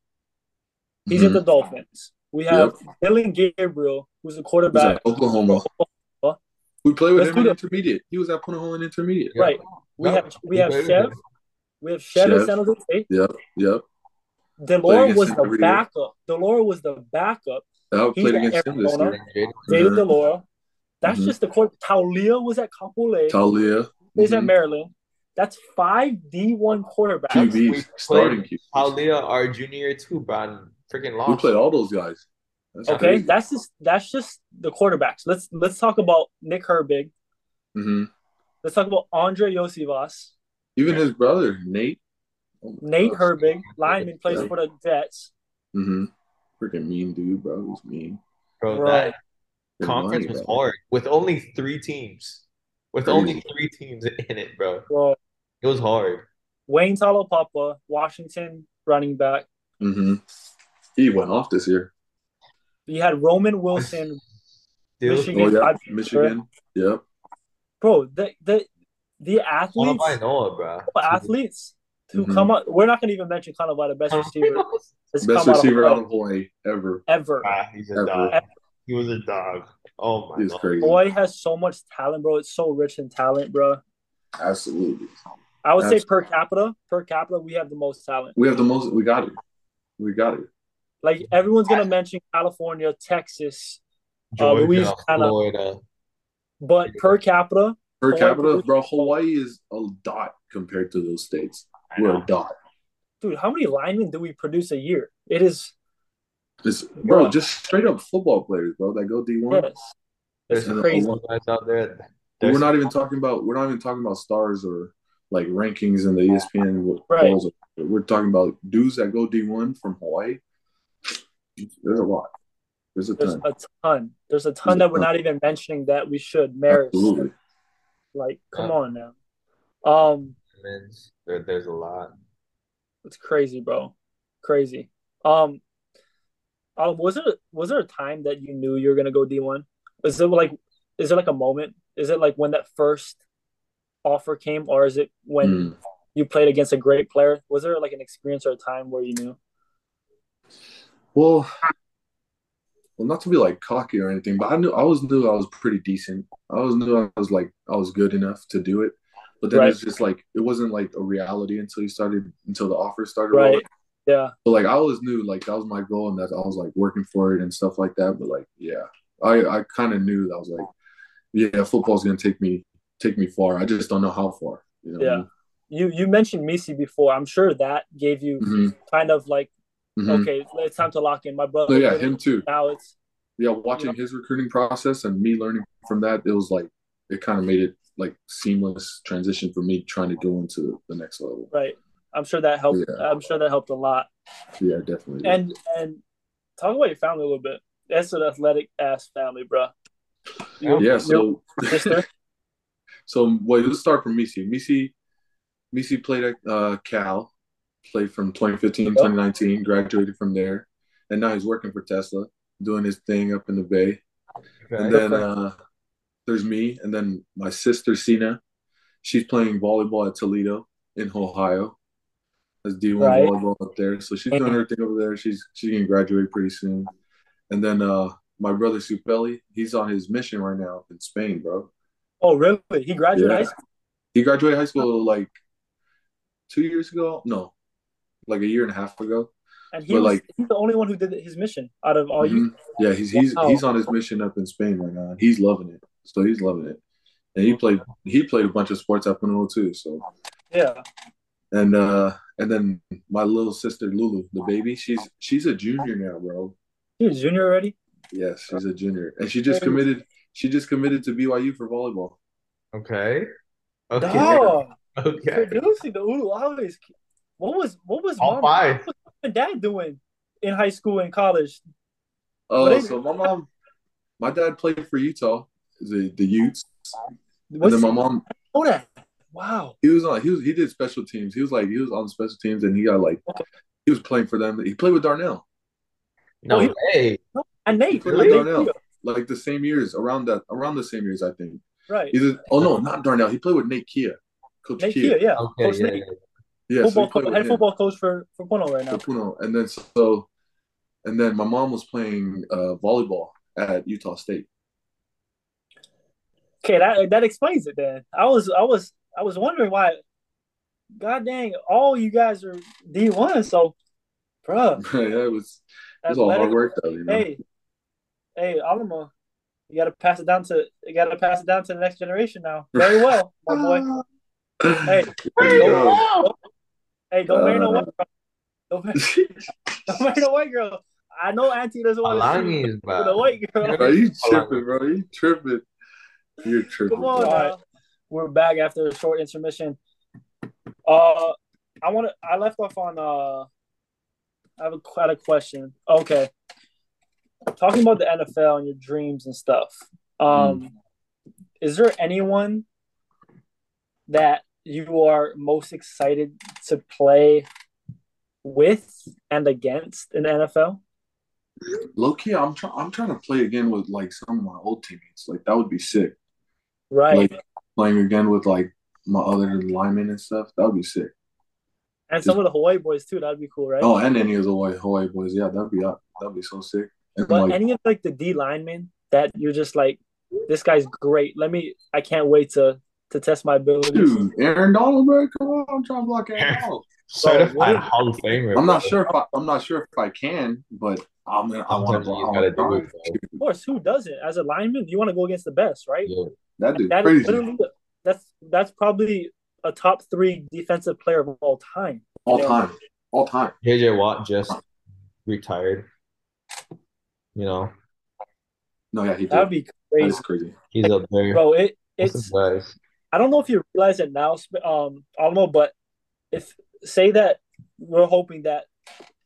S1: he's
S3: Mhm.
S1: at the Dolphins. We have Dillon Gabriel, who's a quarterback.
S3: at Oklahoma. We played with
S1: Let's
S3: him in intermediate. He was at Punahou in intermediate.
S1: Right. We
S2: Yeah.
S1: have we have
S2: played with
S1: Chev. We have Chev at
S3: Chev.
S1: San Jose State.
S3: Yep, yep.
S1: Delora was the
S3: every
S1: backup. Delora was the backup.
S3: I
S1: He's
S3: played
S1: at
S3: against him this year.
S1: David. Delora. That's
S3: Mhm.
S1: just the court. Taulia was at Kapolei.
S3: Taulia.
S1: He's at
S3: Mhm.
S1: Maryland. That's five D1 quarterbacks.
S2: We
S3: QBs, starting
S2: played
S3: QBs.
S2: Taulia, our junior too, bro. Freaking lost.
S3: We played all those guys. That's
S1: Okay,
S3: crazy.
S1: that's just that's just the quarterbacks. Let's let's talk about Nick Herbig.
S3: Mhm.
S1: Let's talk about Andre Yosivas.
S3: Even his brother Nate. Oh
S1: Nate
S3: gosh.
S1: Herbig, lineman, plays
S3: Yeah.
S1: for the Jets.
S3: Mhm. Freaking mean dude, bro. He was mean.
S2: Bro,
S1: Bro.
S2: that
S3: Good
S2: conference
S3: money,
S2: was
S3: bro.
S2: hard with only three teams. With
S3: Crazy.
S2: only three teams in it, bro.
S1: Bro,
S2: It was hard.
S1: Wayne Taulapapa, Washington running back.
S3: Mhm. He went off this year.
S1: You had Roman Wilson. Michigan.
S3: Oh yeah, Michigan. Yep.
S1: Bro, the the the
S2: all
S1: athletes,
S2: I know, bro.
S1: athletes who
S3: Mhm.
S1: come out. We're not gonna even mention kind of the best receiver that's
S3: Best
S1: come
S3: receiver out of Hawaii ever.
S1: ever.
S2: Ah, he's a
S3: Ever.
S2: dog. He was a dog. Oh my
S3: He's
S2: god.
S3: crazy.
S1: Hawaii has so much talent, bro. It's so rich in talent, bro.
S3: Absolutely.
S1: I would say per capita, per capita, we have the most talent.
S3: We have the most. We got it. We got it.
S1: Like everyone's gonna mention California, Texas, uh,
S2: Georgia,
S1: Louisiana.
S2: Florida.
S1: But per capita,
S3: Per
S1: Hawaii
S3: capita,
S1: produces-
S3: bro, Hawaii is a dot compared to those states.
S2: I
S3: We're
S2: know.
S3: a dot.
S1: dude, how many linemen do we produce a year? It is
S3: It's, bro,
S1: Bro.
S3: just straight up football players, bro, that go D one.
S1: yes, it's
S2: There's
S1: crazy.
S2: some guys out there.
S3: We're not even talking about. We're not even talking about stars or like rankings in the ESPN
S1: Right.
S3: We're talking about dudes that go D one from Hawaii. There's a lot. There's a
S1: There's
S3: ton.
S1: a ton. There's a ton that we're not even mentioning that we should. Maris,
S3: Absolutely.
S1: like, come
S2: Yeah.
S1: on now. Um,
S2: men's. There, there's a lot.
S1: it's crazy, bro. Crazy. Um, um, was it was there a time that you knew you were gonna go D one? Is it like, is there like a moment? Is it like when that first offer came, or is it when
S3: Mm.
S1: you played against a great player? Was there like an experience or a time where you knew?
S3: Well, well, not to be like cocky or anything, but I knew I always knew I was pretty decent. I always knew I was like I was good enough to do it. But then
S1: Right.
S3: it's just like it wasn't like a reality until you started until the offers started
S1: Right.
S3: rolling.
S1: Yeah.
S3: But like I always knew like that was my goal and that I was like working for it and stuff like that. But like yeah, I I kind of knew that I was like, yeah, football's gonna take me take me far. I just don't know how far. You know?
S1: Yeah. You you mentioned Misi before. I'm sure that gave you
S3: hmm
S1: kind of like,
S3: hmm
S1: okay, it's time to lock in. My brother.
S3: So yeah, him too.
S1: Now it's
S3: Yeah, watching his recruiting process and me learning from that, it was like it kind of made it like seamless transition for me trying to go into the next level.
S1: right. I'm sure that helped.
S3: Yeah.
S1: I'm sure that helped a lot.
S3: Yeah, definitely.
S1: And and talk about your family a little bit. That's an athletic ass family, bro.
S2: Yeah.
S3: yeah, so so well, let's start from Misi. Misi, Misi played at uh, Cal, played from 2015 2019, graduated from there, and now he's working for Tesla, doing his thing up in the Bay.
S2: Okay.
S3: And then uh, there's me, and then my sister Sina. She's playing volleyball at Toledo in Ohio. As D1
S1: Right.
S3: volleyball up there, so she's doing her thing over there. She's she's gonna graduate pretty soon. And then uh, my brother Supelli, he's on his mission right now up in Spain, bro.
S1: Oh, really? He graduated
S3: Yeah.
S1: high school.
S3: He graduated high school like two years ago. No, like a year and a half ago.
S1: And he
S3: But,
S1: was
S3: like-
S1: he's the only one who did his mission out of all you.
S3: Mhm. Yeah, he's he's
S1: Wow.
S3: he's on his mission up in Spain right now. He's loving it. So he's loving it. And he played he played a bunch of sports at Pinot too. So
S1: Yeah.
S3: and uh and then my little sister Lulu, the baby, she's she's a junior now, bro.
S1: He was junior already.
S3: Yes, she's a junior, and she just committed. She just committed to BYU for volleyball.
S2: Okay. Okay.
S1: Dog.
S2: Okay.
S1: Producing the Uluaves. What was what was
S2: All
S1: mom
S2: five.
S1: what was mom and dad doing in high school and college?
S3: Oh,
S1: What is-
S3: so my mom, my dad played for Utah, the the Utes, and
S1: What's
S3: then my mom,
S1: Oh, that? Wow.
S3: he was on. He was he did special teams. He was like he was on special teams, and he got like he was playing for them. He played with Darnell,
S2: No
S1: he-
S2: way.
S1: And Nate.
S3: played
S2: Really?
S3: with Darnell, like the same years around that around the same years, I think.
S1: Right.
S3: Either oh no, not Darnell. He played with Nate Kia, Coach
S1: Nate
S3: Kia.
S1: Kia, yeah.
S2: Okay.
S1: Coach
S2: yeah,
S1: Nate.
S2: yeah.
S3: Yeah, so he
S1: football
S3: played
S1: co- head
S3: him.
S1: football coach for for Puno right now.
S3: for Puno. And then so, and then my mom was playing uh, volleyball at Utah State.
S1: Okay, that that explains it then. I was I was I was wondering why. God dang, all you guys are D one, so, bruh.
S3: yeah, it was it was all hard work though, you know.
S1: Hey, hey, Alama, you got to pass it down to you got to pass it down to the next generation now. Very well, my boy. Hey,
S3: Yo.
S1: Hey, don't marry no
S3: Uh,
S1: white girl. Don't marry, don't marry no white girl. I know Auntie doesn't want to see
S2: Alani is
S1: you with a white girl.
S3: Bro, you tripping, bro? You tripping? You're tripping.
S1: Come on,
S3: bro.
S1: We're back after a short intermission. Uh, I want to. I left off on. Uh, I have a, quite a question. Okay, talking about the NFL and your dreams and stuff. Um, is there anyone that you are most excited to play with and against in the NFL?
S3: Low key, I'm trying. I'm trying to play again with like some of my old teammates. Like that would be sick.
S1: Right,
S3: Like playing again with like my other linemen and stuff. That would be sick.
S1: and some of the Hawaii boys too. That'd be cool, right?
S3: Oh, and any of the Hawaii, Hawaii boys. Yeah, that'd be that'd be so sick. And
S1: But
S3: like,
S1: any of like the D linemen that you're just like, this guy's great. Let me. I can't wait to to test my abilities.
S3: dude, Aaron Donald, bro. Come on, I'm trying to block Aaron Donald.
S2: Certified
S1: what-
S2: Hall of Famer.
S3: I'm not sure if I, I'm not sure if I can, but I'm gonna. I want to.
S2: you gotta do it.
S1: Of course, who doesn't? As a lineman, you want to go against the best, right?
S2: Yeah.
S3: That dude
S1: That is
S3: crazy.
S1: literally that's that's probably a top three defensive player of all time.
S3: All
S1: Yeah.
S3: time, all time.
S2: JJ Watt just retired. You know,
S3: No, yeah, he did.
S1: That would be crazy,
S3: is crazy.
S2: he's a very
S1: bro. It it's
S2: his guys.
S1: I don't know if you realize it now, um, but if say that we're hoping that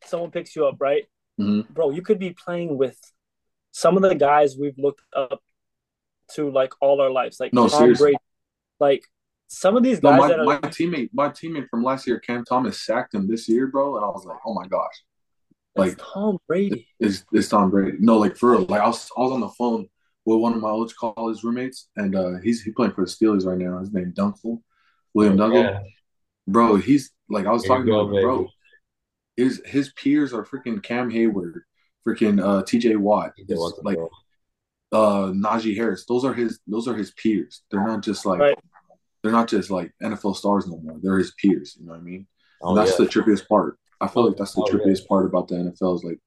S1: someone picks you up, right,
S3: Mhm.
S1: bro, you could be playing with some of the guys we've looked up to like all our lives, like
S3: No,
S1: Tom
S3: seriously.
S1: Brady, like some of these
S3: No,
S1: guys
S3: my,
S1: that are
S3: my teammate, my teammate from last year, Cam Thomas, sacked him this year, bro, and I was like, oh my gosh,
S1: like Tom Brady.
S3: is is Tom Brady? No, like for real. Like I was, I was on the phone with one of my old college roommates, and uh, he's he playing for the Steelers right now. His name Dunkel, William Dunkel,
S2: Yeah.
S3: bro. He's like I was
S2: There you
S3: talking
S2: go,
S3: about, bro. His his peers are freaking Cam Heyward, freaking uh, T.J. Watt,
S2: He
S3: like
S2: bro.
S3: uh, Najee Harris. Those are his. Those are his peers. They're not just like
S1: Right.
S3: they're not just like NFL stars no more. They're his peers. You know what I mean?
S2: Oh,
S3: that's
S2: yeah.
S3: the trippiest part. I feel like that's the
S2: Oh, yeah.
S3: trippiest part about the NFL is like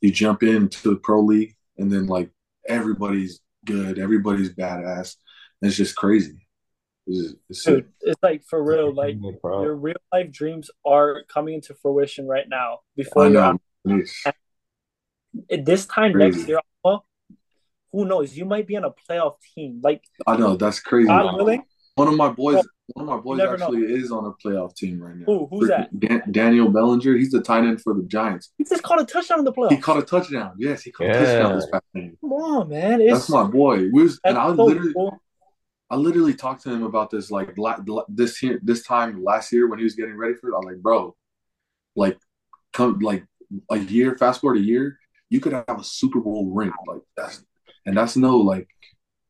S3: you jump into the pro league and then like everybody's good, everybody's badass. And it's just crazy. It's, it's.
S1: Dude, it's like for real. Like
S2: Bro.
S1: your real life dreams are coming into fruition right now. Before
S3: I
S1: you're
S3: know.
S1: At this time
S3: Crazy.
S1: next year, well, who knows? You might be on a playoff team. Like
S3: I know that's crazy.
S1: God willing,
S3: One of my boys, one of my boys
S1: never know.
S3: actually is on a playoff team right now.
S1: Who? Who's that?
S3: Dan- Daniel Bellinger. He's the tight end for the Giants.
S1: he just caught a touchdown in the playoffs.
S3: He caught a touchdown. Yes, he caught a touchdown this past game.
S1: Come on, man. It's
S3: That's my boy. We was, and I
S1: so
S3: literally,
S1: cool.
S3: I literally talked to him about this like la- la- this here this time last year when he was getting ready for it. I'm like, bro, like come like a year, fast forward a year, you could have a Super Bowl ring. Like that's and that's no like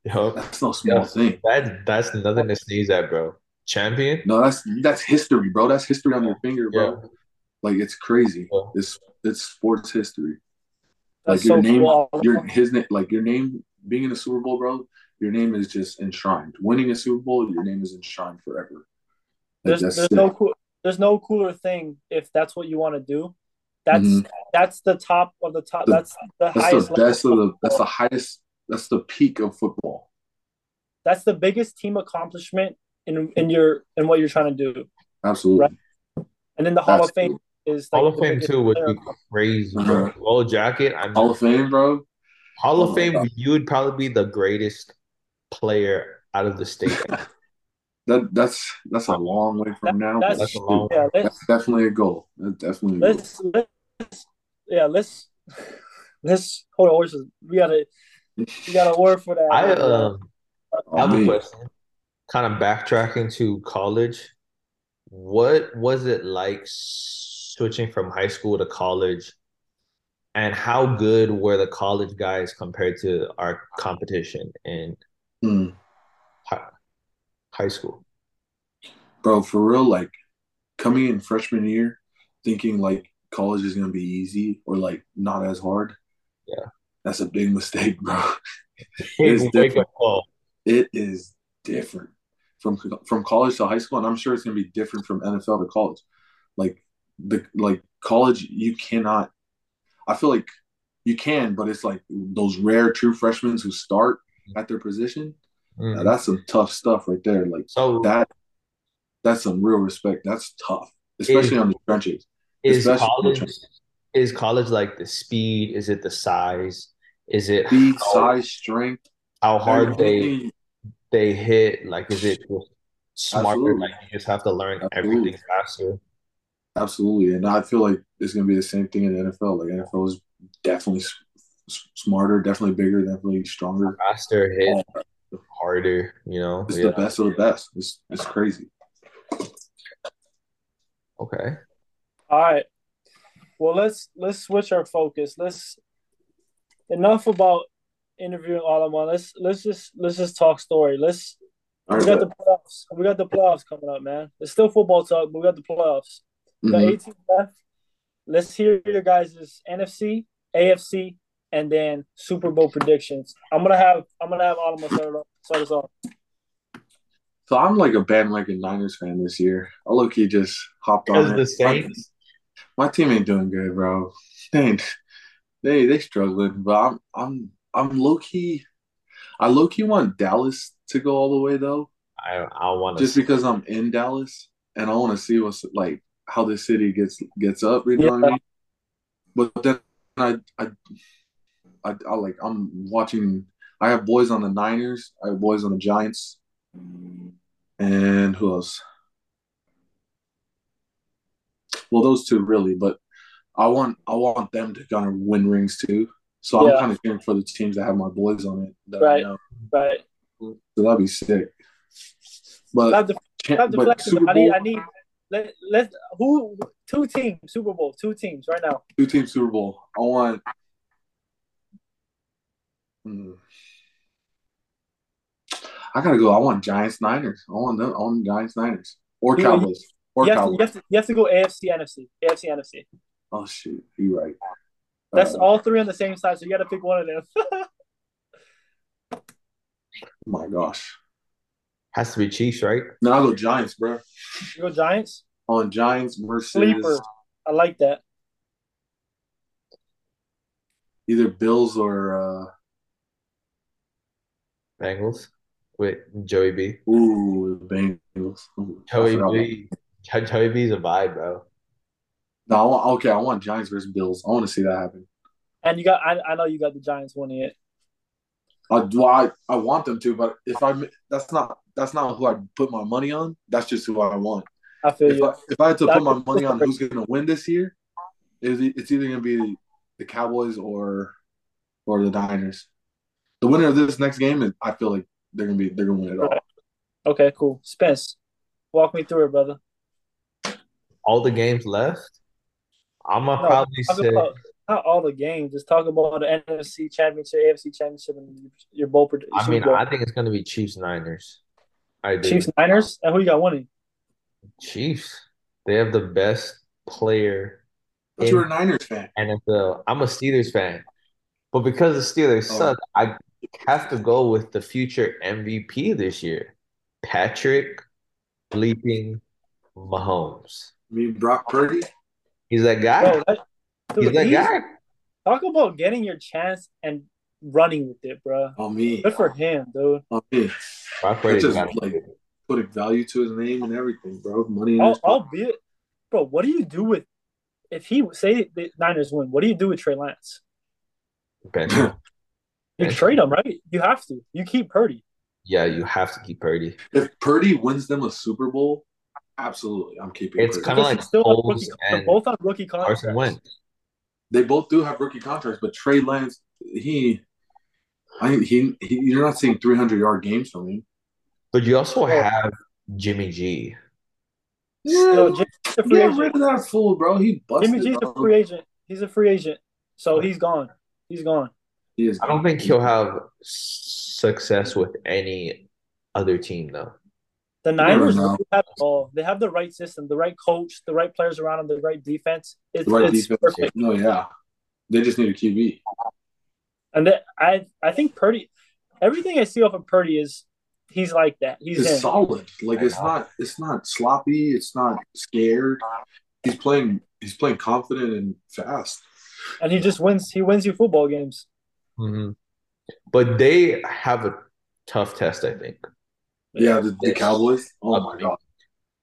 S2: Yo,
S3: that's no small
S2: Yeah.
S3: thing.
S2: that that's nothing to sneeze at, bro. Champion.
S3: No, that's that's history, bro. That's history on your finger, bro.
S2: Yeah.
S3: Like it's crazy.
S2: Yeah.
S3: It's it's sports history.
S1: That's
S3: like your
S1: so
S3: name,
S1: cool.
S3: your his name, like your name being in the Super Bowl, bro. Your name is just enshrined. Winning a Super Bowl, your name is enshrined forever. Like,
S1: There's there's
S3: sick.
S1: no cool there's no cooler thing if that's what you want to do. That's
S3: Mhm.
S1: that's the top of the top.
S3: The-
S1: that's the
S3: That's
S1: highest.
S3: the best of the. That's the highest. That's the peak of football.
S1: That's the biggest team accomplishment in in your in what you're trying to do.
S3: Absolutely.
S1: And then the Hall of Fame is like
S2: Hall of Fame too would be crazy, bro. Gold jacket. I mean,
S3: Hall of Fame, bro.
S2: Hall
S3: Oh
S2: of
S3: my
S2: Fame,
S3: God.
S2: you would probably be the greatest player out of the state.
S3: That that's that's a long way from now.
S1: That's,
S2: That's a long
S1: yeah. Let's
S3: That's definitely a goal. That's definitely a
S1: let's let's yeah let's let's hold on horses. We gotta we got a word for that.
S2: I um I have
S3: Oh,
S2: a question. Kind of backtracking to college. What was it like switching from high school to college? And how good were the college guys compared to our competition in
S3: Hmm.
S2: hi- high school?
S3: Bro, for real, like coming in freshman year, thinking like college is gonna be easy or like not as hard.
S2: Yeah.
S3: That's a big mistake, bro.
S2: It's
S3: It's
S2: wake
S3: different. It is different from from college to high school, and I'm sure it's gonna be different from NFL to college. Like the like college, you cannot. I feel like you can, but it's like those rare true freshmen who start at their position.
S2: Mm.
S3: Now, that's some tough stuff right there. Like
S2: So
S3: that, that's some real respect. That's tough, especially
S2: Is-
S3: on the trenches.
S2: is college
S3: coaching.
S2: is college like the speed? Is it the size? Is it
S3: Speed,
S2: how,
S3: size, strength,
S2: how hard they. They hit? Like, is it just smarter?
S3: Absolutely.
S2: Like, you just have to learn
S3: Absolutely.
S2: everything faster.
S3: Absolutely, and I feel like it's gonna be the same thing in the NFL. Like NFL is definitely s- s- smarter, definitely bigger, definitely stronger.
S2: Faster, hit harder, you know?
S3: It's
S2: Yeah.
S3: the best of the best. It's it's crazy.
S2: Okay.
S1: All right. Well, let's let's switch our focus. Let's enough about interviewing all of them. Let's let's just let's just talk story. Let's
S3: All
S1: we
S3: right,
S1: got the playoffs. We got the playoffs coming up, man. It's still football talk, but we got the playoffs. We got
S3: Mhm.
S1: 18 left. Let's hear your guys' NFC, AFC, and then Super Bowl predictions. I'm gonna have I'm gonna have Autumn start, off- start us off.
S3: So I'm like a bandwagon Niners fan this year. I low key just hopped
S2: Because
S3: on
S2: the. Saints,
S3: My, my team ain't doing good, bro. They ain't, they they struggling, but I'm I'm I'm low key. I low key want Dallas to go all the way though,
S2: I I want to
S3: just because I'm in Dallas and I want to see what's like how this city gets gets up. You know what I mean? But then I I I, I like I'm watching. I have boys on the Niners. I have boys on the Giants, and who else? Well, those two really, but I want I want them to kind of win rings too. So
S1: Yeah.
S3: I'm kind of cheering for the teams that have my boys on it.
S1: Right. Right.
S3: So that'd be sick. But
S1: Have the have the
S3: but. Super
S1: I need
S3: Bowl,
S1: I need let let who two teams Super Bowl two teams right now.
S3: two teams Super Bowl. I want. Hmm. I gotta go. I want Giants Niners. I want them. I want Giants Niners or Cowboys or
S1: You have, to,
S3: Cowboys.
S1: you have to you have to go AFC NFC AFC NFC.
S3: Oh shoot, you're right.
S1: That's
S3: Uh,
S1: all three on the same side, so you got to pick one of them.
S3: Oh my gosh.
S2: Has to be Chiefs, right?
S3: No, I'll go Giants, bro.
S1: you go Giants.
S3: On Giants versus
S1: Sleeper. I like that.
S3: either Bills or uh
S2: Bengals with Joey B.
S3: ooh Bengals. Ooh, I
S2: Joey
S3: forgot about-
S2: B. Jo- Joey B's a vibe, bro.
S3: No, I want, okay, I want Giants versus Bills. I want to see that happen.
S1: And you got, I, I know you got the Giants winning it.
S3: Uh, I, well, I I want them to, but if I that's not that's not who I put my money on. That's just who I want.
S1: I feel
S3: If
S1: you.
S3: I, if I had to put my money on who's going to win this year, it's it's either going to be the Cowboys or or the Niners. The winner of this next game is I feel like they're going to be they're going to win it all.
S1: Right. Okay, cool. Spence, walk me through it, brother.
S2: All the games left. I'm gonna
S1: No,
S2: probably say
S1: about not all the games. Just talk about the NFC Championship, AFC Championship, and your bowl. pred-
S2: I mean,
S1: Bowl.
S2: I think it's gonna be Chiefs Niners. I do.
S1: Chiefs, Niners, and who you got winning?
S2: Chiefs. They have the best player
S3: But you're a Niners fan.
S2: NFL. I'm a Steelers fan. But because the Steelers
S3: Oh.
S2: suck, I have to go with the future MVP this year. Patrick bleeping Mahomes.
S3: I mean Brock Purdy.
S2: He's that guy.
S1: Bro, that,
S2: He's
S1: dude,
S2: that
S1: he's-
S2: guy.
S1: talk about getting your chance and running with it, bro.
S3: On me.
S1: Good for him, dude.
S3: On me.
S2: Brock Purdy's
S3: just
S2: got
S3: like- Putting value to his name and everything, bro. Money in
S1: I'll,
S3: be
S1: it, bro. What do you do with if he say the Niners win? What do you do with Trey Lance?
S2: bench.
S1: You
S2: Bench.
S1: trade him, right? You have to. You keep Purdy.
S2: Yeah, you have to keep Purdy.
S3: If Purdy wins them a Super Bowl, absolutely, I'm keeping.
S2: It's
S3: Purdy.
S2: kinda like
S1: still have rookie, they're
S2: and
S1: both on rookie contracts.
S2: Carson Wentz.
S3: they both do have rookie contracts, but Trey Lance, he, I he, he you're not seeing 300 yard games from him.
S2: But you also
S1: Yeah.
S2: have Jimmy G.
S1: Yo, Jimmy's a free
S3: Get
S1: agent.
S3: rid of that fool, bro. He busted.
S1: Jimmy G's a free agent. He's a free agent, so he's gone. He's gone.
S3: He is.
S2: I don't think he'll have success with any other team though.
S1: The Niners really have it all. They have the right system, the right coach, the right players around them, the right defense. It's,
S3: The right
S1: it's
S3: defense.
S1: perfect.
S3: No, yeah. They just need a QB.
S1: And that, I I think Purdy, everything I see off of Purdy is he's like that. He's
S3: It's solid. Like it's not. It's not sloppy. It's not scared. He's playing. He's playing confident and fast.
S1: and he just wins. He wins you football games.
S2: hmm But they have a tough test, I think.
S3: Yeah, the, the Cowboys. Oh my god,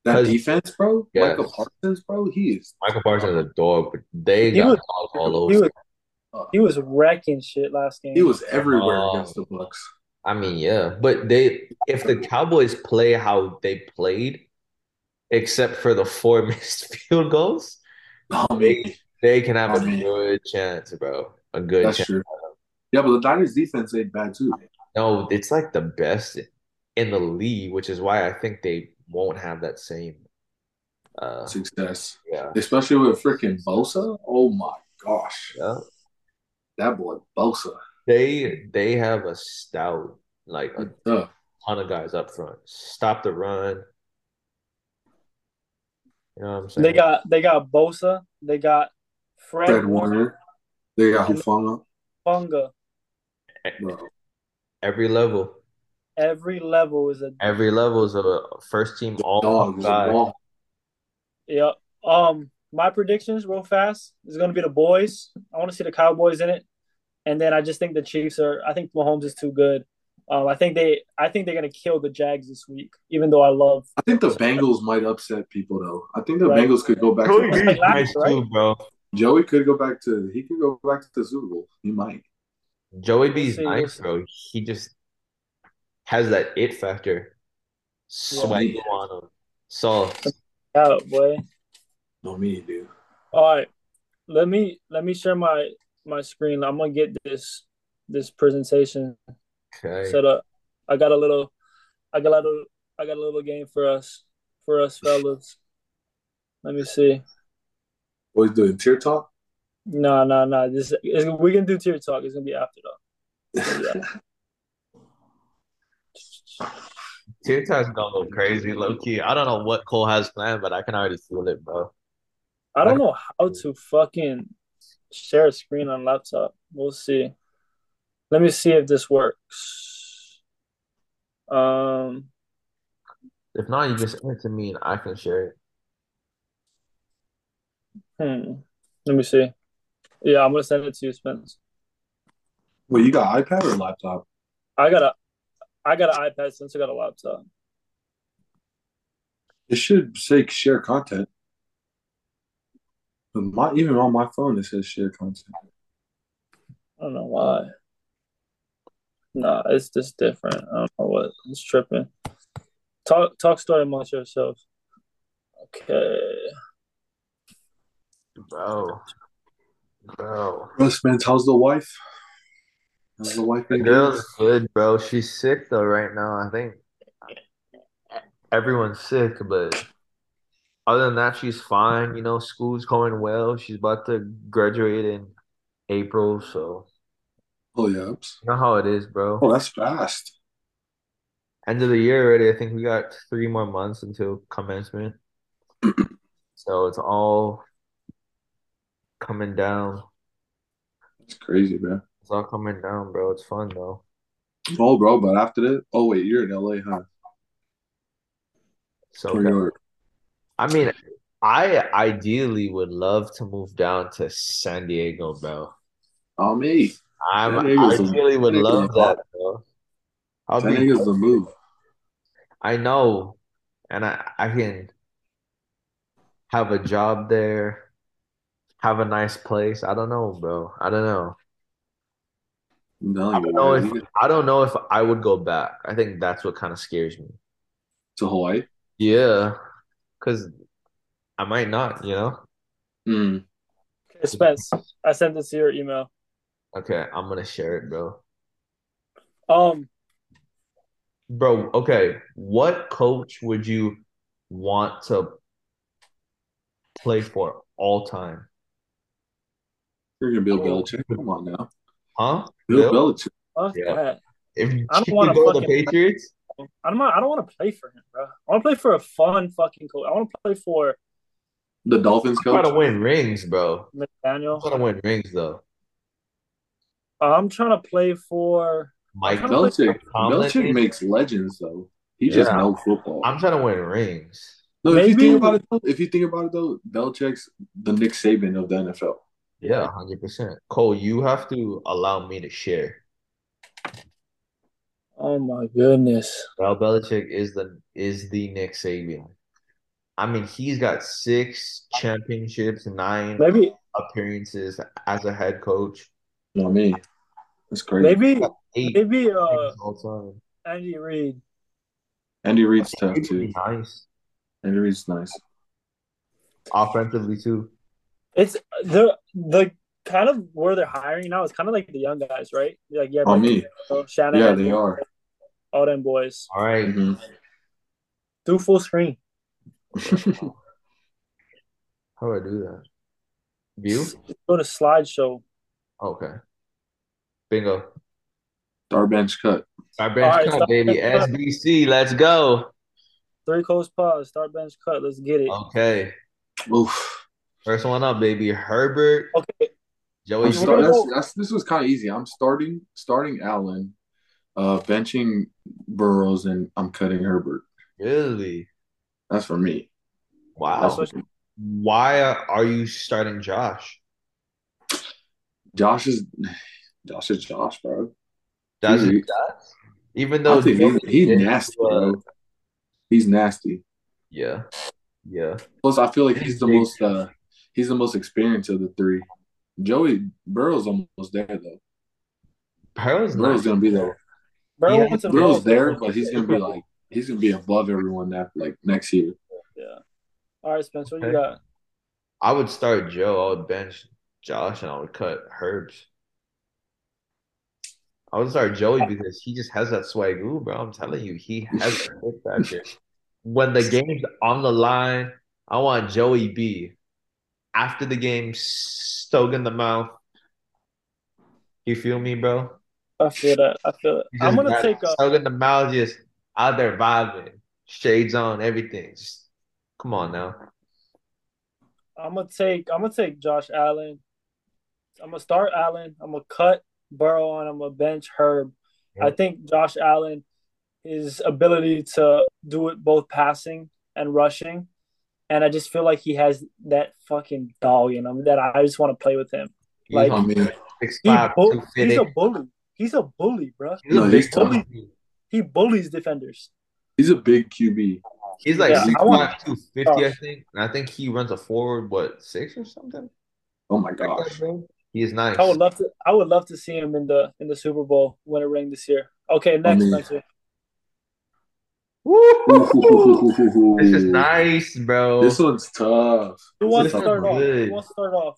S3: that defense, bro.
S2: Yes.
S3: Micah Parsons, bro. He is.
S2: Micah Parsons is a dog, but they
S1: He
S2: got
S1: was-
S2: dogs all
S1: He
S2: over.
S1: was he was wrecking shit last game.
S3: He was everywhere
S2: Oh.
S3: against the Bucks.
S2: I mean, yeah, but they if the Cowboys play how they played, except for the four missed field goals,
S3: I mean,
S2: they can have a
S3: mean-
S2: good chance, bro. A good
S3: that's
S2: chance.
S3: true. Yeah, but the Niners defense ain't bad too.
S2: No, it's like the best in the league, which is why I think they won't have that same. Uh,
S3: Success,
S2: yeah,
S3: especially with freaking Bosa. Oh my gosh,
S2: yeah.
S3: that boy Bosa.
S2: They they have a stout, like a
S3: Uh,
S2: ton of guys up front. Stop the run. You know what I'm saying?
S1: They got they got Bosa. They got Fred,
S3: Fred
S1: Warner,
S3: Warner. They got Hufanga,
S1: Funga.
S2: every level.
S1: Every level is a
S2: Every level is a first team all
S3: Dog is
S2: guy.
S3: ball.
S1: yeah. Um, my predictions real fast is going to be the boys. I want to see the Cowboys in it, and then I just think the Chiefs are. I think Mahomes is too good. Um, I think they. I think they're going to kill the Jags this week. Even though I love.
S3: I think the Bengals might upset people though. I think the
S1: Right.
S3: Bengals could go back
S2: Joey
S3: to
S2: B's
S1: Like
S2: nice
S1: last,
S2: too, bro.
S3: Joey could go back to he could go back to the Super Bowl. He might.
S2: Joey B's
S1: see, we'll
S2: nice,
S1: see.
S2: bro. He just has that it factor. Swipe
S3: Yeah.
S2: on him. So
S1: out, boy.
S3: No me, dude.
S1: All right, let me let me share my my screen. I'm gonna get this this presentation
S2: okay.
S1: set up. I got a little, I got a little, I got a little game for us, for us fellas. Let me see.
S3: What he's doing? Tier talk?
S1: No, no, no. This is, we can do tier talk. It's gonna be after though.
S2: TikTok's gonna go crazy, low key. I don't know what Cole has planned, but I can already feel it, bro.
S1: I don't know how to fucking share a screen on laptop. We'll see. Let me see if this works. Um,
S2: If not, you just send it to me and I can share it.
S1: hmm. Let me see. Yeah, I'm gonna send it to you, Spence.
S3: Wait, you got iPad or laptop?
S1: I got a, I got an iPad since I got a laptop.
S3: It should say share content. But my even on my phone it says share content.
S1: I don't know why. Nah, it's just different. I don't know what. It's tripping. Talk talk story amongst yourselves. Okay.
S2: Bro. Bro.
S3: Bro, Spence, how's the wife? How's the wife
S2: The girl's good, bro. She's sick though right now. I think everyone's sick, but other than that, she's fine. You know, school's going well. She's about to graduate in April, so
S3: Oh yeah.
S2: you know how it is, bro.
S3: Oh, that's fast.
S2: End of the year already. I think we got three more months until commencement. So it's all coming down.
S3: It's crazy, man.
S2: All coming down, bro. It's fun though.
S3: Oh, bro, but after that, oh wait, you're in LA, huh?
S2: So
S3: Or you're
S2: I mean, I ideally would love to move down to San Diego, bro.
S3: oh me.
S2: I'm I really would love that, bro. I'll
S3: San Diego's the move.
S2: I know, and I I can have a job there, have a nice place. I don't know, bro. I don't know.
S3: No,
S2: I don't know
S3: right.
S2: if I don't know if I would go back. I think that's what kind of scares me.
S3: to Hawaii.
S2: Yeah, because I might not, you know?
S3: Mm.
S1: Okay, Spence, I sent this to your email.
S2: Okay, I'm gonna share it, bro.
S1: Um,
S2: Bro, okay. What coach would you want to play for all time?
S3: You're gonna be Bill Belichick. Come on now.
S2: Huh?
S3: Bill,
S2: Bill?
S3: Belichick.
S1: fuck
S2: Yeah.
S1: that.
S2: If you
S1: I don't wanna
S2: go to the
S1: fucking-
S2: Patriots,
S1: I don't. want- I don't want to play for him, bro. I want to play for a fun fucking coach. I want to play for
S3: The Dolphins
S2: I'm trying
S3: coach.
S2: to win rings, bro. I'm trying to win rings, though.
S1: Uh, I'm trying to play for.
S2: Mike
S1: I'm trying to
S3: Belichick.
S2: Tomlin.
S3: Belichick makes legends though. He just knows football.
S2: I'm trying to win rings.
S3: no, if you think about it, though, if you think about it though, Belichick's the Nick Saban of the NFL.
S2: Yeah, 100%. Cole, you have to allow me to share.
S1: Oh my goodness.
S2: Bill Belichick is the is the Nick Saban. I mean, he's got six championships, nine
S1: Maybe.
S2: appearances as a head coach,
S3: You know what I mean? That's crazy.
S1: Maybe.
S2: eight
S1: Maybe. Uh,
S2: all time.
S1: Andy Reid.
S3: Andy Reid's tough too.
S2: nice
S3: Andy Reid's nice.
S2: offensively too.
S1: It's the the kind of where they're hiring now is kind of like the young guys, right? Like yeah,
S3: Oh,
S1: like,
S3: me.
S1: Shanahan,
S3: Yeah, they are.
S1: all them boys.
S2: All right.
S3: Mhm.
S1: Do full screen.
S2: How do I do that? View?
S1: Go to slideshow.
S2: Okay. Bingo.
S3: Our bench cut.
S2: Our bench
S1: right,
S2: cut,
S1: stop
S2: baby.
S1: bench cut.
S2: SBC, let's go.
S1: Three coast pause. Start bench cut. Let's get it.
S2: Okay.
S3: Oof.
S2: First one up, baby. Herbert,
S1: Okay.
S2: Joey.
S3: I'm start, that's, that's, this was kind of easy. I'm starting starting Allen, uh, benching Burrows, and I'm cutting Herbert.
S2: Really?
S3: That's for me.
S2: Wow.
S3: That's.
S2: Why are you starting Josh?
S3: Josh is Josh is Josh, bro.
S2: Does
S3: He-
S2: he does? Even though
S3: I think he's, he's nasty,
S2: uh,
S3: bro. He's nasty.
S2: Yeah. Yeah.
S3: Plus, I feel like he's the most uh, he's the most experienced of the three. Joey Burrow's almost there though.
S2: Burrow's
S3: Burrow's gonna be there.
S1: Bro
S2: Yeah,
S1: wants
S3: Burrow's
S1: go.
S3: there, but he's gonna be like he's gonna be above everyone that like next year.
S1: Yeah. All right, Spencer, what you got?
S2: I would start Joe. I would bench Josh and I would cut Herbs. I would start Joey because he just has that swagoo, bro. I'm telling you, he has that factor. When the game's on the line, I want Joey B. After the game, stoked in the mouth. You feel me, bro?
S1: I feel that. I feel it. I'm gonna take a.
S2: stoke in the mouth, just out there vibing, shades on, everything. Just come on now.
S1: I'm gonna take. I'm gonna take Josh Allen. I'm gonna start Allen. I'm gonna cut Burrow and I'm gonna bench Herb.
S2: Yeah.
S1: I think Josh Allen, his ability to do it both passing and rushing, and I just feel like he has that fucking dog in him that I just want to play with him.
S2: He's
S1: Like,
S3: I mean,
S2: six
S1: He
S2: five,
S1: bull-
S2: two
S1: he's a bully. He's a bully, bro.
S2: He's a big bully.
S1: He bullies defenders.
S3: he's a big QB.
S2: He's like
S1: Yeah,
S2: six
S1: I want-
S2: five, two fifty, I oh. think. And I think he runs a forward, what, six or something?
S3: Oh my
S2: Like that,
S3: gosh.
S2: bro. He is nice.
S1: I would love to. I would love to see him in the in the Super Bowl win a ring this year. Okay, next,
S3: mean-
S1: Spencer.
S2: Woo! This is nice, bro.
S3: This one's tough.
S1: Who
S3: This
S1: wants to
S3: a
S1: start off?
S2: good.
S1: Who wants to start off?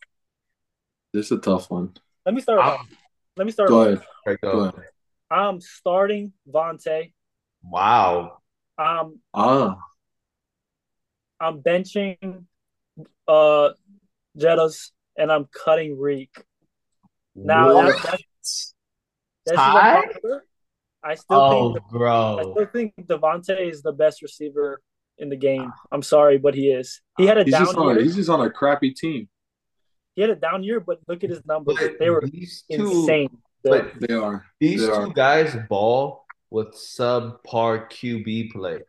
S3: This is a tough one.
S1: Let me start
S2: I'm-
S1: off. Let me start
S3: Go
S1: off.
S3: ahead. Go
S2: go.
S3: ahead.
S1: I'm starting Vontae.
S2: Wow.
S1: Um,
S3: Ah,
S1: I'm benching uh Jettas and I'm cutting Reek. Now
S2: What?
S1: that, that's that's
S2: Ty?
S1: unpopular. I still
S2: oh,
S1: think I still think Davante is the best receiver in the game. I'm sorry, but he is. He had a
S3: he's
S1: down
S3: just on.
S1: year.
S3: He's just on a crappy team.
S1: He had a down year, but look at his numbers.
S2: But
S1: they were
S2: two,
S1: insane.
S2: but
S3: They are.
S2: these
S3: They
S2: two
S3: are.
S2: guys ball with subpar QB play.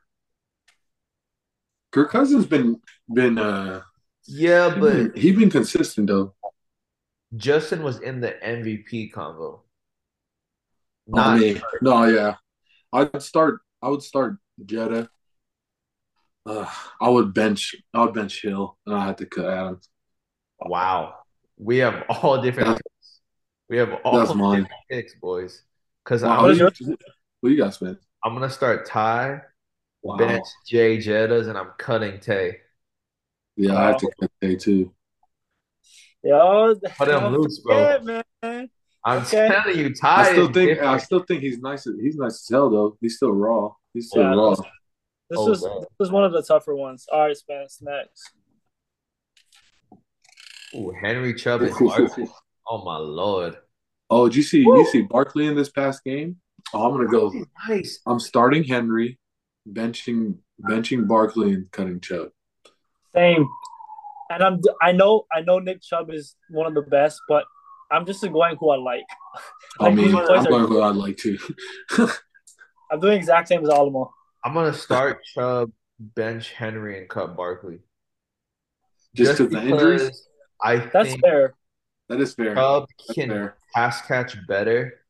S3: Kirk Cousins been been uh
S2: Yeah,
S3: he
S2: but
S3: been, he been consistent though.
S2: Justin was in the MVP convo.
S3: Not
S2: Not
S3: me. No, yeah. I'd start. I would start Jetta. Uh, I would bench. I would bench Hill, and I had to cut Adams.
S2: wow. We have all different
S3: That's-
S2: picks. We have all
S3: That's mine.
S2: different picks, boys. Because
S3: Wow,
S1: What
S2: I'm,
S1: is
S3: who,
S1: yours?
S3: you, who you got, Smith?
S2: I'm gonna start Ty,
S3: Wow.
S2: bench Jay Jettas, and I'm cutting Tay.
S3: Yeah, I had to cut Tay too.
S1: Yo,
S2: Cut him loose, bro.
S1: Yeah, man.
S2: I'm
S1: Okay.
S2: telling you, Ty.
S3: I still think.
S2: different.
S3: I still think he's nice. He's nice as hell though. He's still raw. He's still
S1: Yeah,
S3: raw.
S1: This
S2: Oh,
S1: was
S2: man.
S1: this was one of the tougher ones. All right, Spence, next.
S2: Ooh, Henry Chubb and Barkley. Oh my lord.
S3: Oh, did you see?
S2: Woo.
S3: You see Barkley in this past game? Oh, I'm gonna go.
S2: Nice.
S3: I'm starting Henry, benching benching Barkley, and cutting Chubb.
S1: Same. And I'm I know I know Nick Chubb is one of the best, but I'm just going who I like.
S3: I
S1: Like,
S3: mean, I'm
S1: boys are-
S3: going who I'd like to.
S1: I'm doing the exact same as Alama.
S2: I'm gonna start Chubb, bench Henry, and cut Barkley.
S3: Just 'cause the injuries?
S2: because I
S1: That's
S2: think
S1: fair.
S3: that is fair.
S2: Chubb
S3: That's
S2: can
S3: fair.
S2: pass catch better,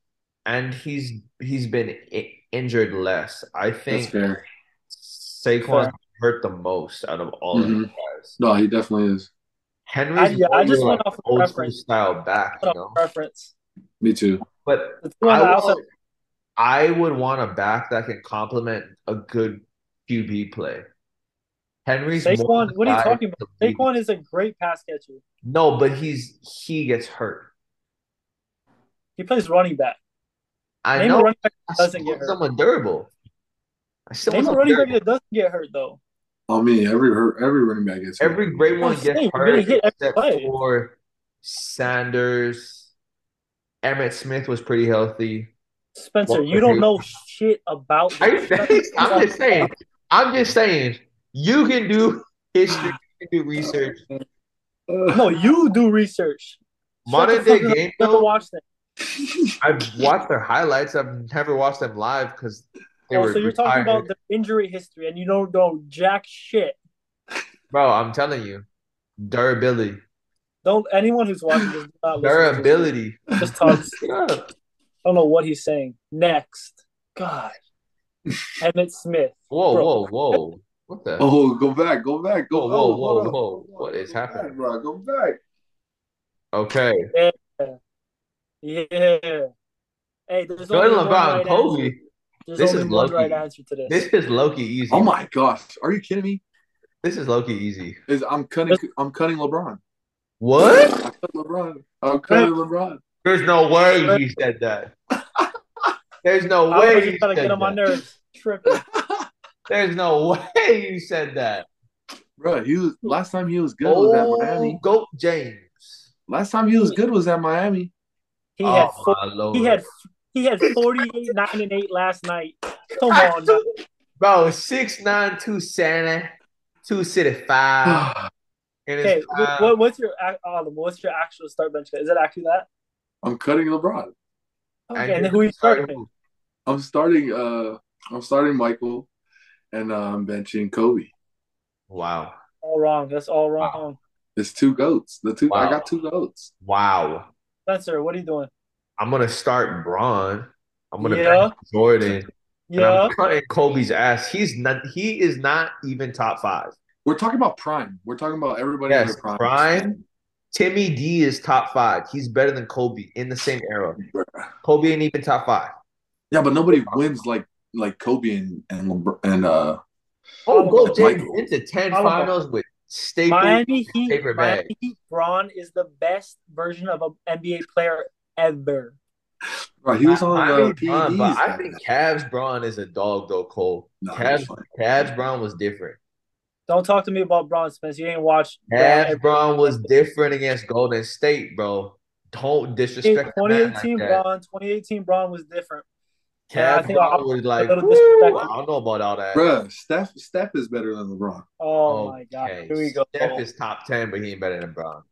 S2: and he's he's been I- injured less. I
S3: That's
S2: think
S3: fair.
S2: Saquon
S1: Fair.
S2: hurt the most out of all of
S3: Mhm.
S2: these guys.
S3: No, he definitely is.
S2: Henry's
S1: I- yeah, I just
S2: your,
S1: went
S2: like,
S1: off of
S2: old school
S1: preference.
S2: style back, you know.
S1: preference.
S3: Me too.
S2: But
S1: The two on the
S2: I
S1: outside,
S2: will, I would want a back that can complement a good QB play. Henry's more
S1: Saquon, what are you talking about?
S2: to lead.
S1: Saquon is a great pass catcher.
S2: No, but he's he gets hurt.
S1: He plays running back.
S2: I
S1: Name
S2: know.
S1: a running back
S2: I
S1: that doesn't
S2: still
S1: get hurt.
S2: someone durable. I still
S1: Name
S2: want
S1: a
S2: someone
S1: running back
S2: durable.
S1: that doesn't get hurt though.
S3: I mean, every every running back gets hurt.
S2: Every great one gets
S1: saying,
S2: hurt
S1: getting hit every
S2: except
S1: play.
S2: for Sanders. Emmitt Smith was pretty healthy.
S1: Spencer,
S2: Walker
S1: you don't
S2: Hayes.
S1: know shit about
S2: I,
S1: this.
S2: I'm just saying. I'm just saying. You can do history. You can do research.
S1: No, you do research.
S2: Modern day game
S1: Never
S2: though.
S1: watched them.
S2: I've watched their highlights. I've never watched them live because they
S1: Oh,
S2: were
S1: so you're talking about the injury history and you don't know jack shit.
S2: Bro, I'm telling you, durability,
S1: Don't anyone who's watching this do not listen to this.
S2: durability.
S1: Just talks.
S2: Yeah.
S1: I don't know what he's saying. Next. God. Emmitt Smith.
S2: Whoa,
S1: Bro.
S2: whoa, whoa! What the?
S3: Oh, go back, go back, go.
S2: Whoa, whoa, whoa, whoa! What is
S3: Go back,
S2: happening?
S3: bro? Go back.
S2: Okay,
S1: Yeah. Yeah. Hey, there's
S2: Jordan
S1: only one
S2: LeBron,
S1: right
S2: Kobe.
S1: answer. There's
S2: This
S1: only
S2: is
S1: one
S2: low-key.
S1: right answer to this.
S2: This is Loki easy.
S3: Oh my gosh, are you kidding me?
S2: This is Loki easy.
S3: Is I'm cutting I'm cutting LeBron.
S2: What?
S3: I cut LeBron. I'm cutting LeBron.
S2: There's no way he said that. There's no
S1: I
S2: way
S1: just
S2: you
S1: trying to
S2: said
S1: get on my
S2: that.
S1: nerves. Tripping.
S2: There's no way you said that.
S3: Bro, he was last time he was good was at
S2: Oh,
S3: Miami.
S2: Goat James.
S3: Last time he was good was at Miami.
S1: He had
S2: oh
S1: four,
S2: my lord.
S1: he had he had 48, 9, and 8 last night. Come on now.
S2: Bro, six nine two seventy, two city five. in
S1: Okay,
S2: his prime.
S1: what, what's your ac- Oliver, what's your actual start bench? Is it actually that?
S3: I'm cutting LeBron.
S1: Okay, and then who are you starting?
S3: I'm starting. Uh, I'm starting Michael, and uh, I'm benching Kobe.
S2: Wow.
S1: All wrong. That's all wrong.
S3: It's two goats. The two. I got two goats.
S2: Wow.
S1: Spencer, what are you doing?
S2: I'm gonna start Bron. I'm gonna
S1: Yeah.
S2: bench Jordan. And
S1: Yeah.
S2: I'm cutting Kobe's ass. He's not he is not even top five.
S3: We're talking about prime. We're talking about everybody in
S2: Yes,
S3: their prime.
S2: prime. Timmy D is top five. He's better than Kobe in the same era. Kobe ain't even top five.
S3: Yeah, but nobody wins like like Kobe and and LeBron, and uh.
S2: Oh, go James into 10 finals with Staples.
S1: Miami Heat.
S2: paper bag.
S1: Miami Heat. Bron is the best version of an NBA player ever.
S3: Right, he was on
S2: I
S3: uh,
S2: mean, Bron, but I think Cavs Bron is a dog though, Cole.
S3: No,
S2: Cavs. Cavs Bron was different.
S1: Don't talk to me about Bron, Spence. You ain't watched Bron
S2: Cavs
S1: every-
S2: Bron was different against Golden State, bro. Don't disrespect the man like
S1: 2018
S2: that.
S1: Bron. 2018 Bron was different. Yeah, I
S2: Cavs
S1: think
S2: Bron
S1: I'll-
S2: was like,
S1: little
S2: "Woo,
S1: disrespectful."
S2: I don't know about all that.
S3: Bruh, Steph Steph is better than LeBron.
S1: Oh my god. Here we go.
S2: Steph is top 10, but he ain't better than Bron.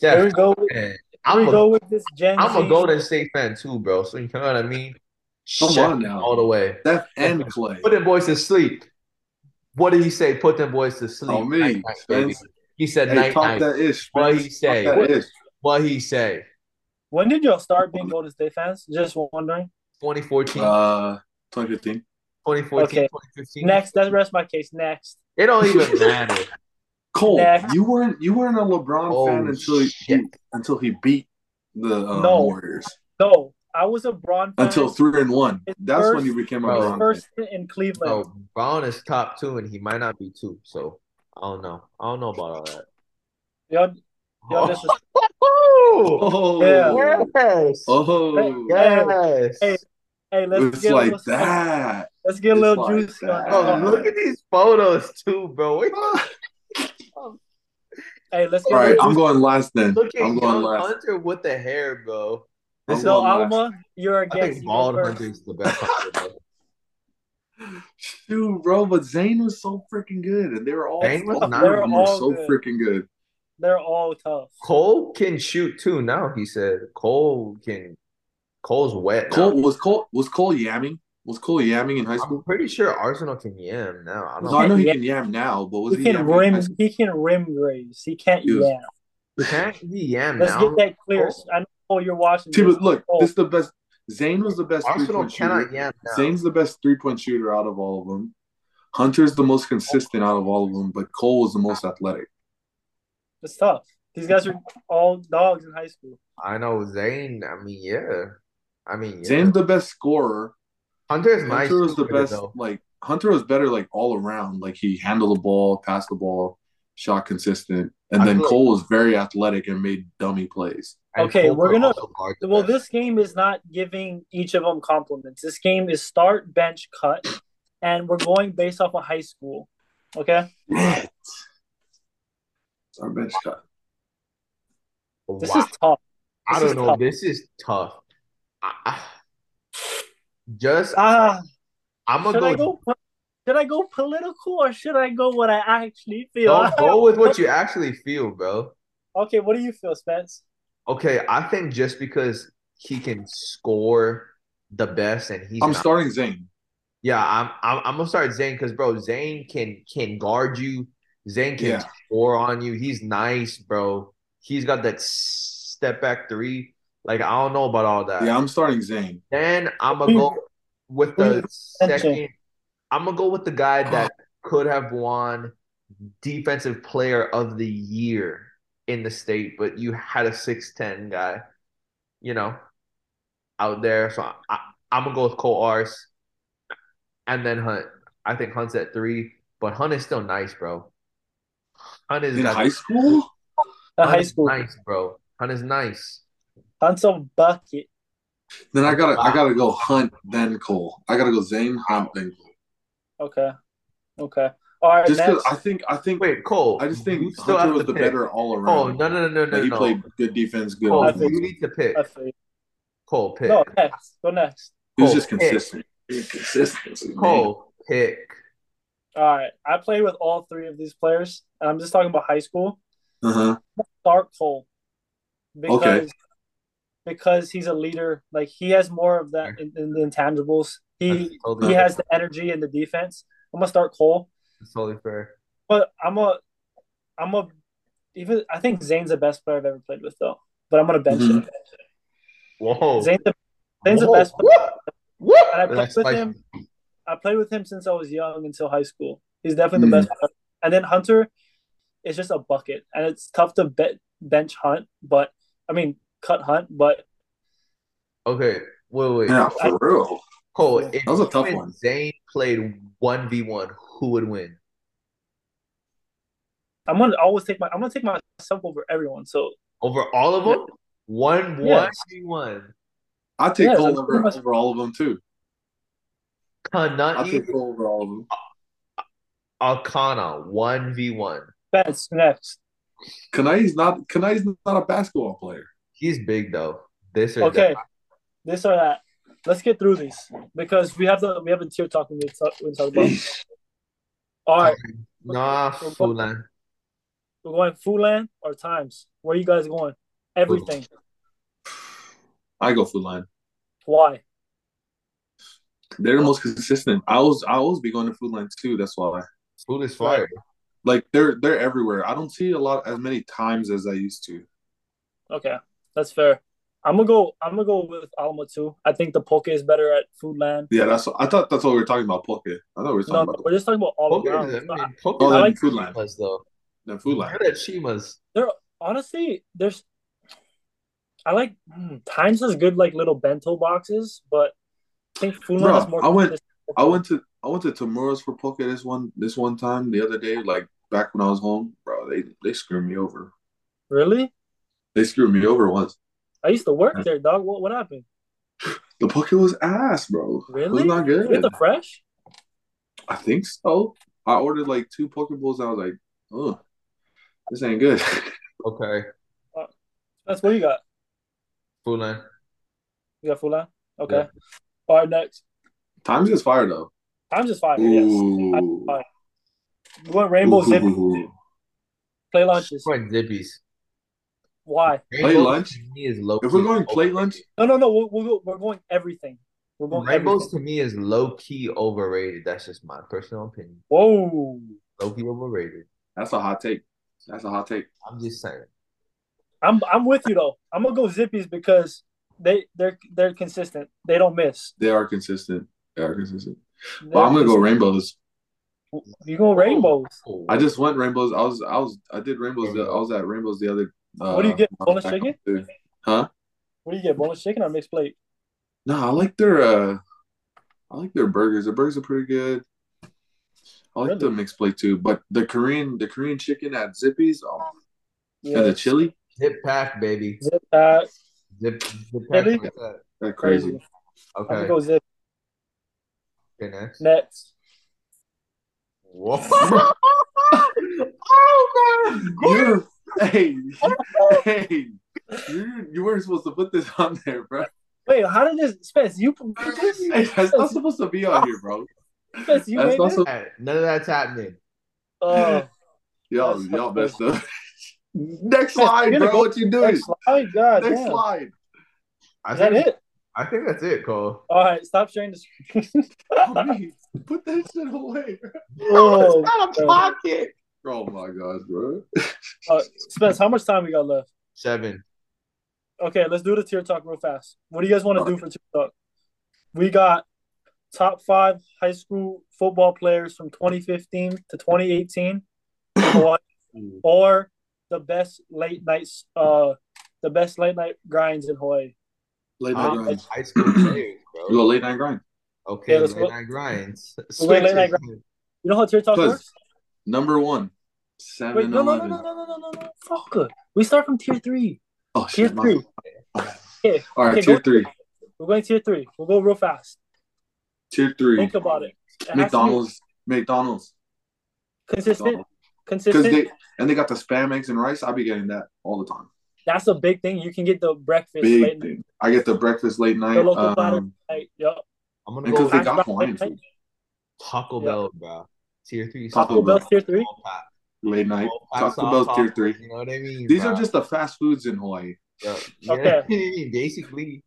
S1: Here we
S2: Steph,
S1: go. With,
S2: man,
S1: here
S2: I'm
S1: we
S2: a,
S1: go with this Gen
S2: I'm a
S1: Z.
S2: Golden State fan too, bro. So you know what I mean?
S3: Come
S2: Chef
S3: on now.
S2: all the way.
S3: Steph and Clay.
S2: Put them boys to sleep. What did he say? Put them boys to sleep.
S3: Oh, me,
S2: Night, night, He said
S3: Hey,
S2: night
S3: talk
S2: night.
S3: that ish.
S2: What he say?
S3: Talk that ish.
S2: What he say?
S1: When did y'all start being Golden State fans? Just wondering.
S2: 2014,
S3: Uh, 2015.
S2: 2014,
S1: okay.
S2: 2015.
S1: Next, that's rest my case. Next.
S2: It don't even matter.
S3: Cole,
S1: Next.
S3: you weren't you weren't a LeBron
S2: Oh,
S3: fan until he,
S2: shit.
S3: until he beat the uh,
S1: No.
S3: Warriors.
S1: No, I was a Bron fan.
S3: Until three and one.
S1: His
S3: That's when
S1: first-
S3: you became a
S2: Bro.
S3: LeBron fan.
S1: first in Cleveland.
S2: Oh, Bron is top two, and he might not be two. So I don't know. I don't know about all that.
S1: Y'all, y'all just
S2: Oh,
S3: Oh,
S1: Yeah.
S2: yes.
S3: oh,
S2: Yes.
S1: Hey, hey, let's
S3: it's
S1: get a
S3: like
S1: little,
S3: that.
S1: Let's get a little
S3: like
S1: juicy on
S3: that.
S2: Bro,
S1: this.
S2: look at these photos too, bro. Wait,
S1: Hey, let's get
S3: All
S1: a
S3: right,
S1: little
S3: I'm going last then.
S2: look at
S3: I'm going
S2: young
S3: last.
S2: Hunter with the hair, bro.
S3: I'm
S2: This is
S1: So. Alama, you're
S2: I
S1: against
S2: think
S1: you
S2: bald
S1: first.
S2: Hunter is the best Hunter. bro.
S3: Bro, but Zane was so freaking good, and they were all,
S2: Zane was
S3: all
S2: nice.
S3: four
S1: They're
S3: of them were
S1: all
S3: so
S1: good.
S3: freaking good.
S1: They're all tough.
S2: Cole can shoot too now. He said Cole can. Cole's wet. now.
S3: Cole was Cole was Cole yamming? Was Cole yamming in high
S2: I'm
S3: school?
S2: pretty sure Arsenal can yam now. I don't
S3: No, I know he
S1: Yeah.
S3: can yam now, but was
S1: He
S3: he,
S1: can rim. He can rim graze. He can't
S3: He was-
S1: yam.
S2: Can't he yam
S1: Let's
S2: now?
S1: get that clear.
S2: Cole?
S1: I know you're watching.
S3: See,
S1: this.
S3: look,
S1: Oh,
S3: this is the best. Zane was the best
S2: Arsenal cannot
S3: shooter.
S2: yam now.
S3: Zane's the best three point shooter out of all of them. Hunter's the most consistent out of all of them, but Cole was the most athletic.
S1: it's tough. These guys are all dogs in high school.
S2: I know Zane. I mean, yeah. I mean, yeah.
S3: Zane's the best scorer.
S2: Hunter is nice.
S3: Hunter was the best.
S2: though.
S3: Like Hunter was better, like all around. Like he handled the ball, passed the ball, shot consistent, and
S2: I
S3: then
S2: feel like-
S3: Cole was very athletic and made dummy plays.
S1: Okay,
S2: Cole
S1: we're gonna-
S2: also guard the
S1: Well,
S2: best.
S1: this game is not giving each of them compliments. This game is start, bench, cut, and we're going based off of high school. Okay,
S3: Shit. It's our bench cut.
S1: this
S2: Wow.
S1: is tough.
S2: I don't know.
S1: tough.
S2: This is tough. I, I- just
S1: Ah,
S2: I'm
S1: should
S2: gonna
S1: I
S2: go.
S1: go? Should I go political or should I go what I actually feel?
S2: Don't go with what you actually feel, bro.
S1: Okay, what do you feel, Spence?
S2: Okay, I think just because he can score the best and he's
S3: I'm
S2: not-
S3: starting Zane.
S2: Yeah, I'm I'm, I'm gonna start Zane because bro, Zane can can guard you. Zane can
S3: Yeah.
S2: score on you. He's nice, bro. He's got that step back three. Like I don't know about all that.
S3: Yeah, I'm starting Zane.
S2: Then I'm gonna go with the second. I'm gonna go with the guy that could have won defensive player of the year in the state, but you had a six ten guy, you know, out there. So I, I'm gonna go with Cole Ars, and then Hunt. I think Hunt's at three, but Hunt is still nice, bro. Hunt is
S3: In high school?
S1: The
S2: Hunt
S1: high
S2: is
S1: school.
S2: nice, bro. Hunt is nice.
S1: Hunt's a bucket.
S3: Then I gotta I gotta go Hunt, then Cole. I gotta go Zane, Hunt, then Cole.
S1: Okay. Okay. All right.
S3: Just because
S1: next.
S3: I think I think
S2: Wait, Cole.
S3: I just think
S2: still
S3: Hunter
S2: have
S3: was the
S2: pick.
S3: better all around.
S2: Oh no no no
S3: no
S2: no
S3: he
S2: no.
S3: played good defense, good
S2: Cole,
S1: I
S3: offense.
S1: think-
S2: you need to pick.
S1: I feel you.
S2: Cole, pick.
S1: No, next. Go next.
S3: He was just consistent. He was consistent.
S2: Cole, pick.
S1: All right. I played with all three of these players, and I'm just talking about high school.
S3: Uh huh.
S1: Start Cole because
S3: Okay.
S1: Because he's a leader. Like he has more of that in, in the intangibles. He
S2: totally
S1: he
S2: fair.
S1: has the energy in the defense. I'm gonna start Cole,
S2: That's totally fair.
S1: but I'm a I'm a even I think Zane's the best player I've ever played with though. But I'm gonna bench
S3: Mhm.
S1: him.
S2: Whoa.
S1: Zane's the, Zane's the best player. And I played
S2: That's
S1: with
S2: spicy.
S1: him. I played with him since I was young until high school. He's definitely
S3: Mm.
S1: the best. player. And then Hunter is just a bucket, and it's tough to bet, bench Hunt, but I mean cut Hunt, but
S2: Okay, wait, wait.
S3: Yeah, for real.
S2: Cole,
S1: Yeah.
S2: if
S3: That was a tough one.
S2: Zane played one v one, who would win?
S1: I'm gonna always take my I'm gonna take myself over everyone. So
S2: Over all of them? One one v one.
S3: I take
S1: Yeah,
S3: Cole
S1: that's
S3: over,
S1: much-
S3: over all of them too. I take
S2: even
S3: Cole over all of them.
S2: Alcana one v one.
S1: Spence next.
S3: Kanai's not Kanai's not a basketball player.
S2: He's big though. This or
S1: Okay,
S2: that.
S1: this or that. Let's get through these because we have the we have a tier talk we to talk, we talk about. All right,
S2: Nah, Foodland.
S1: we're going Foodland or Times. Where you guys going? Everything.
S3: I go Foodland.
S1: Why?
S3: They're the most consistent. I was I always be going to Foodland too. That's why.
S2: Food is fire.
S3: Like they're they're everywhere. I don't see a lot as many times as I used to.
S1: Okay, that's fair. I'm gonna go. I'm gonna go with Alama too. I think the poke is better at Foodland.
S3: Yeah, that's I thought that's what we were talking about. Poke. I thought we were talking
S1: No,
S3: about
S1: we're just talking about all
S2: Poker
S1: around.
S2: is, I mean, poker
S3: Oh,
S2: is
S3: then
S2: like
S3: Foodland.
S2: Chimas though.
S3: the Foodland.
S2: Good at Chimas.
S1: There, honestly, there's. I like hmm, Times has good like little bento boxes, but I think Foodland
S3: Bro,
S1: has more.
S3: I went- I went to I went to Tamura's for poke this one this one time the other day. Like back when I was home, bro. They they screwed me over.
S1: Really?
S3: They screwed me over once.
S1: I used to work there, dog. What what happened?
S3: The poke was ass, bro. It
S1: Really?
S3: was not
S1: good. get
S3: good.
S1: the fresh?
S3: I think so. I ordered like two poke bowls. I was like, oh, this ain't good.
S2: Okay.
S1: Uh, that's what you got.
S2: Foodland.
S1: You got Foodland. Okay.
S2: Yeah.
S1: All right, next.
S3: Times is fire though.
S1: Times is fire. Yes.
S3: Ooh.
S1: I- We want rainbow zip
S3: Ooh.
S1: play launches.
S2: Going Zippy's.
S1: Why?
S2: Rainbows
S3: lunch?
S2: to me is low
S3: If we're going plate lunch,
S1: No, no, no. We'll, we'll go, we're going everything. We're going
S2: Rainbows
S1: everything.
S2: to me is low key overrated. That's just my personal opinion.
S1: Whoa.
S2: Low key overrated.
S3: that's a hot take. That's a hot take.
S2: I'm just saying.
S1: I'm I'm with you though. I'm gonna go Zippy's because they they're they're consistent. They don't miss.
S3: They are consistent. They are consistent.
S1: They're
S3: But I'm gonna go rainbows.
S1: You go rainbows.
S2: Oh,
S3: I just went rainbows. I was I was I did rainbows. I was at rainbows the other. Uh,
S1: What do you get? Boneless chicken?
S3: Huh?
S1: What do you get? Boneless chicken or mixed plate?
S3: No, I like their uh, I like their burgers. Their burgers are pretty good. I like the mixed plate too, but the Korean the Korean chicken at Zippy's oh,
S1: Yeah.
S3: and the chili,
S2: zip pack, baby.
S1: Zip pack.
S2: Zip, zip pack.
S1: Really?
S2: like that.
S3: they're crazy.
S1: Crazy. I'm
S2: Okay.
S1: gonna go zip
S2: Okay, next.
S1: next.
S2: Whoa. oh man.
S3: You're hey hey you you weren't supposed to put this on there, bro.
S1: Wait, how did this Spence? You put this?
S3: Hey, that's not supposed to be on here, bro.
S1: Spence, you
S3: That's
S1: made
S3: not
S1: this?
S3: so-
S2: Hey, None of that's happening.
S1: Oh,
S3: Y'all
S1: That's
S3: y'all messed up. Next slide, bro.
S1: go
S3: What you doing?
S1: next slide. God
S3: Next
S1: damn.
S3: slide.
S2: I
S1: Is that it?
S2: I think that's it, Cole.
S1: All right, stop sharing the screen.
S3: Oh. Put that shit away.
S1: oh, it's
S2: not
S1: bro.
S2: pocket.
S3: Oh my gosh, bro.
S1: uh, Spence, how much time we got left?
S2: Seven.
S1: Okay, let's do the tier talk real fast. What do you guys want to do for tier talk? We got top five high school football players from 2015 to 2018, or, or the best late nights, uh, the best late night grinds in Hawaii.
S3: Late night
S2: Um,
S3: grind.
S2: high school players,
S3: You
S2: bro.
S3: go late night grind.
S2: Okay,
S1: Yeah,
S2: late night grinds.
S1: We'll go late night
S2: Switches.
S1: You know how tier talk
S3: Plus,
S1: works?
S3: Number one. Seven
S1: Wait, no, no, no, no, no, no, no, no, no. Fuck. We start from tier three.
S3: Oh
S1: Tier
S3: shit. my-
S1: three. Okay,
S3: All right,
S1: okay,
S3: tier
S1: go-
S3: three.
S1: We're going tier three. We'll go real fast.
S3: Tier three.
S1: Think about it. It has be
S3: McDonald's. McDonald's.
S1: consistent,
S3: Because
S1: consistent.
S3: they and they got the spam eggs and rice. I'll be getting that all the time.
S1: That's a big thing. You can get the breakfast
S3: Big
S1: late
S3: thing. I get the breakfast late night.
S1: The local platter.
S3: Um,
S1: night. Yep.
S2: I'm gonna
S3: and
S2: go
S3: because they got Hawaiian food.
S2: Taco
S1: Yeah.
S2: Bell, bro. Tier three.
S3: Taco
S1: Taco Bell
S3: Bell.
S1: tier three.
S2: Small pack.
S3: late night.
S2: Well, packs
S3: Taco Bell tier
S2: tacos,
S3: three.
S2: You know what I mean?
S3: These
S2: bro?
S3: are just the fast foods in Hawaii.
S2: Yeah,
S1: Okay.
S2: what I mean? Basically,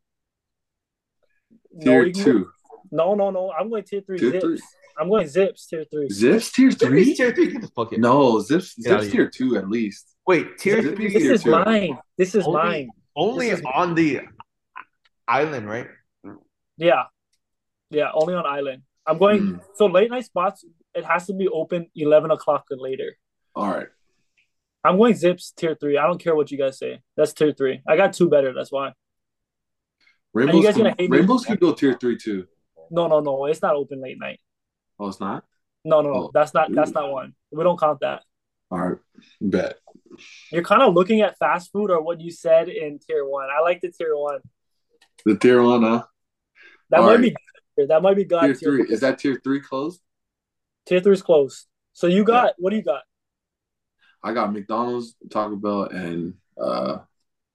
S1: No,
S3: Tier
S1: you can-
S3: two.
S1: No, no, no. I'm going tier three
S3: Tier
S1: zips.
S3: three.
S1: I'm going zips tier three.
S3: Zips tier
S2: three.
S3: three.
S2: Tier three. Get the fuck in.
S3: No, Zips
S2: Get outta
S3: Zips
S2: here.
S3: tier two at least.
S2: Wait, tier
S3: Zippy
S2: three.
S1: This
S3: tier
S1: is
S3: two.
S1: mine. This is
S2: Only-
S1: mine.
S2: Only
S1: is-
S2: on the island, right?
S1: Yeah. Yeah, only on island. I'm going
S3: Mm.
S1: so late night spots, it has to be open eleven o'clock or later.
S3: All right.
S1: I'm going zips tier three. I don't care what you guys say. That's tier three. I got two better, that's why.
S3: Rainbows
S1: guys
S3: can,
S1: gonna hate me?
S3: Rainbows can go tier three too.
S1: No, no, no. It's not open late night.
S3: Oh, it's not.
S1: No, no, no.
S3: Oh.
S1: That's not that's not one. We don't count that.
S3: All right. Bet.
S1: You're kind of looking at fast food or what you said in tier one. I like the tier one.
S3: The tier one, huh?
S1: That
S3: All
S1: might
S3: right.
S1: be. That might be God
S3: Tier
S1: tier
S3: three.
S1: three.
S3: Is that tier three closed?
S1: tier three is closed. So you got what do you got?
S3: I got McDonald's, Taco Bell, and uh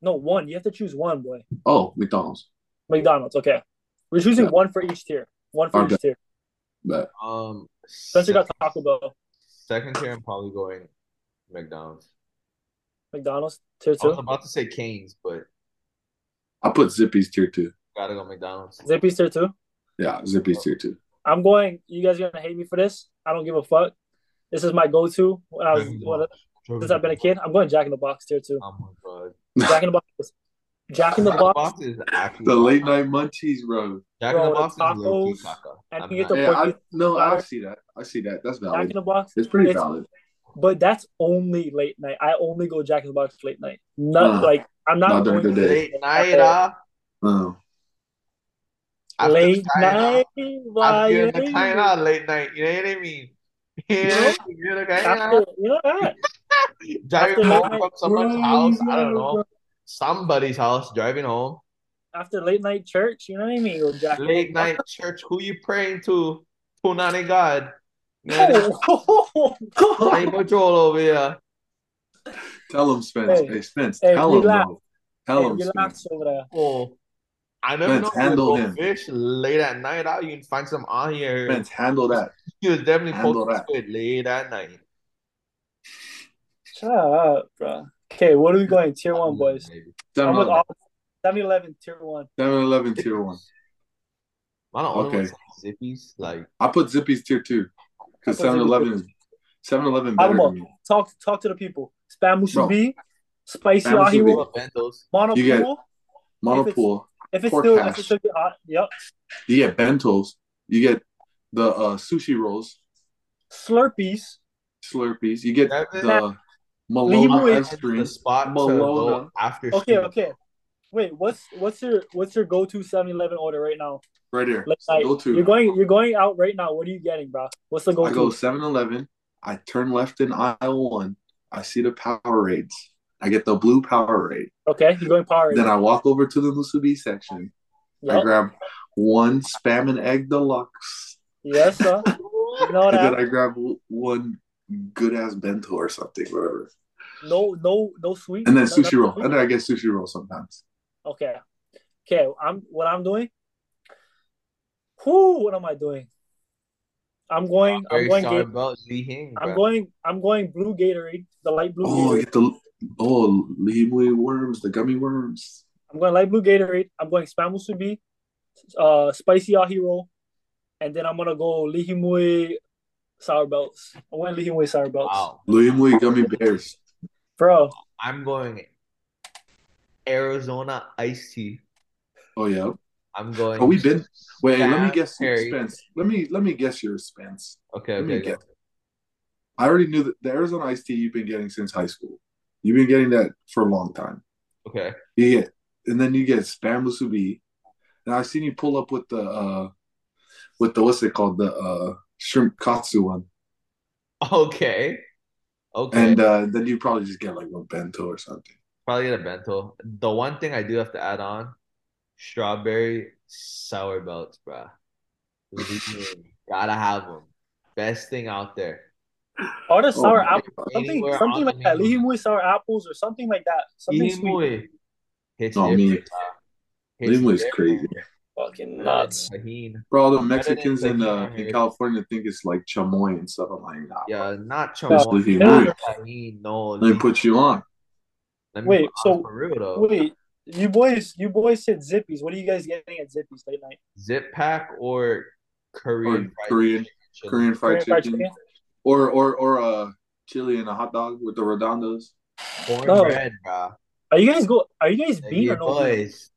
S1: No, one. You have to choose one, boy.
S3: oh McDonald's.
S1: McDonald's. Okay. We're choosing
S3: Yeah.
S1: one for each tier. One for
S3: Okay.
S1: each tier.
S3: Bet.
S2: Um,
S1: Spencer
S2: sec-
S1: got Taco Bell.
S2: second tier. I'm probably going McDonald's.
S1: McDonald's tier two.
S2: I was about to say Canes, but
S3: I put Zippy's tier two.
S2: gotta go McDonald's.
S1: Zippy's tier two.
S3: Yeah, Zippy's tier two.
S1: I'm going. You guys are gonna hate me for this. I don't give a fuck. This is my go-to when I was when, since I've been a kid. I'm going Jack in the Box tier two.
S2: Oh my god.
S1: Jack in the Box. Jack in the
S2: Jack
S1: Box.
S2: is actually
S3: The late night munchies, bro.
S2: Jack in the
S1: Bro, the
S2: Box is low key
S1: tacos,
S2: caca.
S1: and
S2: I'm
S1: you get
S2: not-
S1: the
S3: Yeah, I no, I see that. I see that. That's valid.
S1: Jack in the Box.
S3: It's pretty
S1: It's-
S3: valid.
S1: But that's only late night. I only go Jack in the Box late night. Not
S3: Uh,
S1: like I'm not,
S3: not during
S1: going
S3: the day.
S2: Late night, ah.
S3: Oh.
S2: After
S1: late
S2: China,
S1: night.
S2: After you're in the
S1: late
S2: China,
S1: night.
S2: late night. You know what I mean? You
S1: know?
S2: know, you're the China,
S1: After, you know that.
S2: driving home
S1: night-
S2: from someone's
S3: Bro,
S2: house.
S3: you
S2: I don't
S3: know,
S2: know. Somebody's house, driving home.
S1: After late night church, you know what I mean? Go Jack
S2: Late night church. Who you praying to? Punani God. You know what I mean?
S1: Oh.
S2: Rainbow over here.
S3: Tell him, Spence.
S1: Hey.
S3: Hey, Spence.
S1: Hey,
S3: tell him,
S1: relax.
S3: bro. Tell
S1: Hey,
S3: him,
S1: relax
S3: Spence.
S1: over there.
S2: Oh, I never
S3: Spence,
S2: know
S3: handle him.
S2: fish late at night. Out, you can find some on here.
S3: Spence, handle that.
S2: He was definitely
S3: handle
S2: posting
S3: that.
S2: squid late at night.
S1: Shut up, bro. Okay, what are we going? Tier one, boys. I'm
S3: 7
S1: all 7 Eleven, tier one.
S3: Eleven tier one.
S2: I don't know
S3: Okay.
S2: what's Zippy's like.
S3: I put Zippy's tier two. Because
S1: I
S3: 7 Eleven 7 Eleven better than me.
S1: talk talk to the people. Spam
S3: Bro.
S1: musubi, spicy
S3: Spam musubi.
S1: ahiwo, monopool.
S3: You get-
S1: If
S3: Monopool.
S1: if it's
S3: pork
S1: still
S3: hash.
S1: if it's still hot, yep.
S3: You get bentos. You get the uh, sushi rolls,
S1: Slurpees.
S3: Slurpees. You get
S2: That-
S3: the Malona
S1: Limoy-
S2: The
S3: cream.
S2: spot to
S3: Malona.
S2: go after
S1: Okay,
S2: school.
S1: okay. Wait, what's what's your what's your go to 7-Eleven order right now?
S3: Right here.
S1: Like, like,
S3: Go to.
S1: you're going you're going out right now. What are you getting, bro? What's the go to?
S3: I go
S1: to?
S3: 7 Eleven. I turn left in aisle one. I see the Powerades. I get the blue Powerade.
S1: Okay, you're going Power.
S3: Then I walk over to the musubi section. I grab one spam and egg deluxe.
S1: Yes, sir. You know
S3: And then. I grab one good ass bento or something, whatever.
S1: No, no, no sweet.
S3: And then
S1: no-
S3: sushi roll.
S1: sweet?
S3: And then I get sushi roll sometimes.
S1: Okay. Okay, I'm what I'm doing. Whoo, what am I doing? I'm going I'm
S2: Very
S1: going
S2: sorry
S1: Ga-
S2: about Li Hing,
S1: I'm
S2: bro.
S1: going I'm going blue Gatorade, the light blue
S3: Oh, I
S1: Gatorade.
S3: get the oh limui worms, the gummy worms.
S1: I'm going light blue Gatorade. I'm going spam musubi, uh spicy ahi roll, and then I'm gonna go li hing mui sour belts. I went li hing mui sour belts.
S2: Wow.
S3: Limui gummy bears.
S1: Bro,
S2: I'm going Arizona iced tea.
S3: Oh yeah.
S2: I'm going.
S3: Oh, we been. Wait, let me guess.
S2: Harry.
S3: Spence. Let me let me guess your Spence.
S2: Okay,
S3: Let me
S2: okay.
S3: guess. I already knew that the Arizona iced tea you've been getting since high school. You've been getting that for a long time.
S2: Okay.
S3: You get, and then you get spam musubi. And I've seen you pull up with the uh, with the what's it called the uh shrimp katsu one,
S2: Okay. Okay.
S3: and uh, then you probably just get like a bento or something.
S2: Probably get a bento. The one thing I do have to add on, strawberry sour belts, bruh. Gotta have them. Best thing out there.
S1: or the sour
S3: my
S1: apple, something something like that.
S2: menu.
S1: Li hing mui sour apples or something like that. Something sweet.
S2: Li hing mui hits
S3: Oh,
S2: different.
S3: me.
S2: bruh. Hits
S3: Limui's
S2: different.
S3: crazy.
S1: Fucking nuts.
S2: Tahini.
S3: Bro, the Mexicans in
S2: Tahini,
S3: uh, in. California think it's like chamoy and stuff. I'm like, nah.
S2: Yeah, not
S1: No,
S2: chamoy.
S3: Tahini.
S2: not Tahini, no.
S3: Let me put you on.
S2: Let me
S1: Wait, so-
S2: for real though.
S1: Wait, you boys, you boys said Zippy's. What are you guys getting at Zippy's late night?
S2: Zip pack or
S3: Or
S2: Korean fried
S3: Korean,
S2: chicken?
S3: Korean fried
S1: Korean fried
S3: chicken,
S1: chicken?
S3: or or or uh, chili and a hot dog with the redondos.
S2: Cornbread, bro.
S1: Are you guys go? Are you guys bean
S2: Yeah,
S1: or no
S2: boys.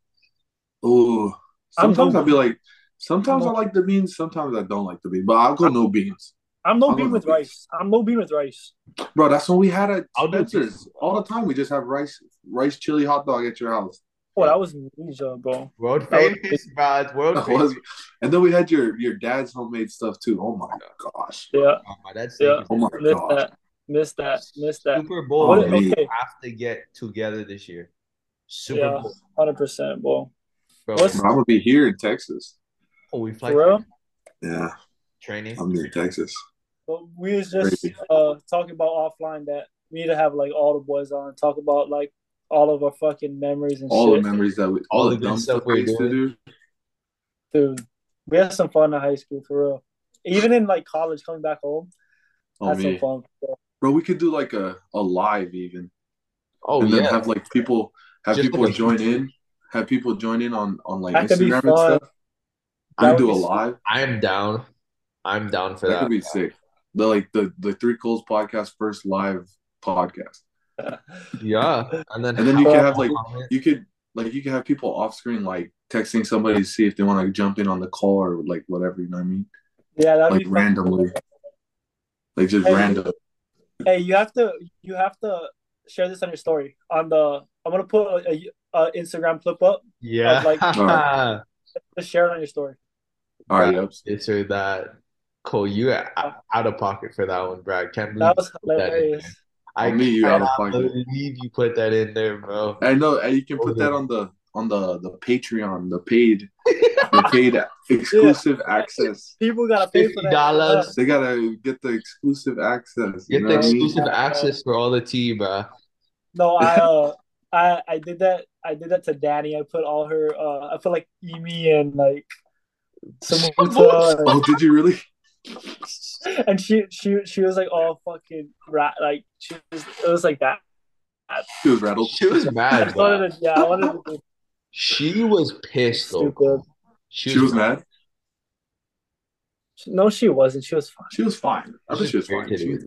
S3: Ooh,
S1: I'm
S3: sometimes I'll be like, sometimes I like the beans, sometimes I don't like the beans, but I'll go no beans,
S1: I'm no
S3: I'll
S1: bean with
S3: with
S1: rice. I'm no bean with rice.
S3: bro. That's what we had at Spencer's all the time. We just have rice, rice chili hot dog at your house.
S1: Oh, that was Ninja, bro.
S2: World
S1: That was
S2: famous, bro. World
S3: That
S2: famous.
S3: and then we had your your dad's homemade stuff too. Oh my gosh,
S1: Yeah,
S2: Oh, my, that's
S1: Yeah.
S3: oh my
S1: missed
S3: gosh.
S1: that. Missed that. Missed that.
S2: Super Bowl.
S3: Oh, what-
S2: we
S1: okay.
S2: have to get together this year. Super
S1: Yeah.
S2: Bowl,
S1: Hundred percent, bro.
S2: Bro.
S1: What's-
S3: Bro, I'm gonna be here in Texas.
S2: oh, we fly
S1: For real?
S3: Yeah,
S2: training.
S3: I'm in Texas.
S1: But we was just uh talking about offline that we need to have like all the boys on and talk about like all of our fucking memories and
S3: All
S1: shit.
S3: the memories that we,
S2: All
S3: all
S2: the
S3: the
S2: good
S3: dumb
S2: stuff
S3: stuff we
S2: we're
S3: used to do.
S1: Dude, we had some fun in high school for real. Even in like college, coming back home,
S3: Oh
S1: had some fun. bro.
S3: bro, we could do like a a live even,
S2: Oh
S3: and then have like people have
S2: Just
S3: people join in, have people join in on on like
S1: That
S3: Instagram and
S1: fun.
S3: stuff. I do a
S1: be
S3: live.
S2: I am down. I'm down for
S3: That
S2: that.
S3: could be sick. The like the the Three Cole's podcast first live podcast.
S2: Yeah, and then
S3: And then you
S1: can
S3: have, like,
S2: comments.
S3: You could like you could have people off screen like texting somebody to see if they want to jump in on the call or like whatever. You know what I mean?
S1: Yeah, that'd
S3: Like
S1: be fun.
S3: randomly, like just
S1: Hey,
S3: random.
S1: Hey, you have to you have to share this on your story. On the I'm gonna put a, a, a Instagram clip up.
S2: yeah,
S1: like-
S3: Alright.
S1: Just share it on your story.
S3: All right, yep.
S2: this or that. Cole, you out of pocket for that one, Brad. Can't believe
S1: That was
S2: you that
S1: hilarious.
S2: I
S3: On me, you out of
S2: cannot
S3: pocket.
S2: believe you put that in there, bro.
S3: I know, and you can put that on the on the the Patreon, the paid, the paid exclusive access.
S1: People gotta pay for
S2: $50.
S3: They gotta get the exclusive access. You
S2: Get
S3: know
S2: the
S3: what I mean?
S2: exclusive access for all the tea, bro.
S1: No, I uh, I I did that. I did that to Danny. I put all her. Uh, I put like Emi and like Samuta,
S3: Oh, did you really?
S1: and she she she was like all fucking rat. Like she was. It was like that.
S3: She was rattled.
S2: She was mad,
S1: just
S2: bro.
S1: wanted to. Yeah, I wanted to. Be
S2: She was pissed though.
S1: Stupid.
S3: She was mad.
S1: No, she wasn't. She was fine.
S3: She was fine. I bet she was fine. She was.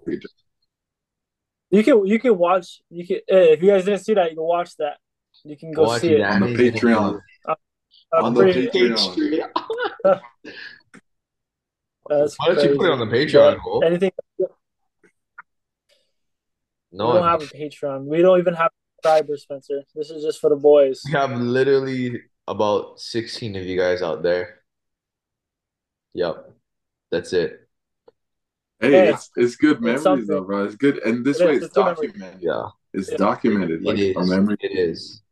S1: You can you can watch. You can eh, if you guys didn't see that, you can watch that. You can go
S2: Watch
S1: see it.
S3: On the Patreon.
S1: I'm
S3: On the
S1: pretty-
S3: Patreon.
S1: That's
S2: Why don't you put it on the Patreon,
S1: But
S2: Cole?
S1: Anything.
S2: No,
S1: we don't have a Patreon. We don't even have subscribers, Spencer. This is just for the boys.
S2: we have literally about 16 of you guys out there. Yep. That's it.
S3: Hey,
S1: Yeah.
S3: it's, it's good
S1: It's
S3: memories
S1: something.
S3: though, bro. It's good, and this
S1: It
S3: way
S1: is.
S3: it's
S1: It's good memory.
S3: documented.
S2: Yeah.
S3: It's
S1: Yeah.
S3: documented, like
S2: it
S3: our memory.
S2: It is.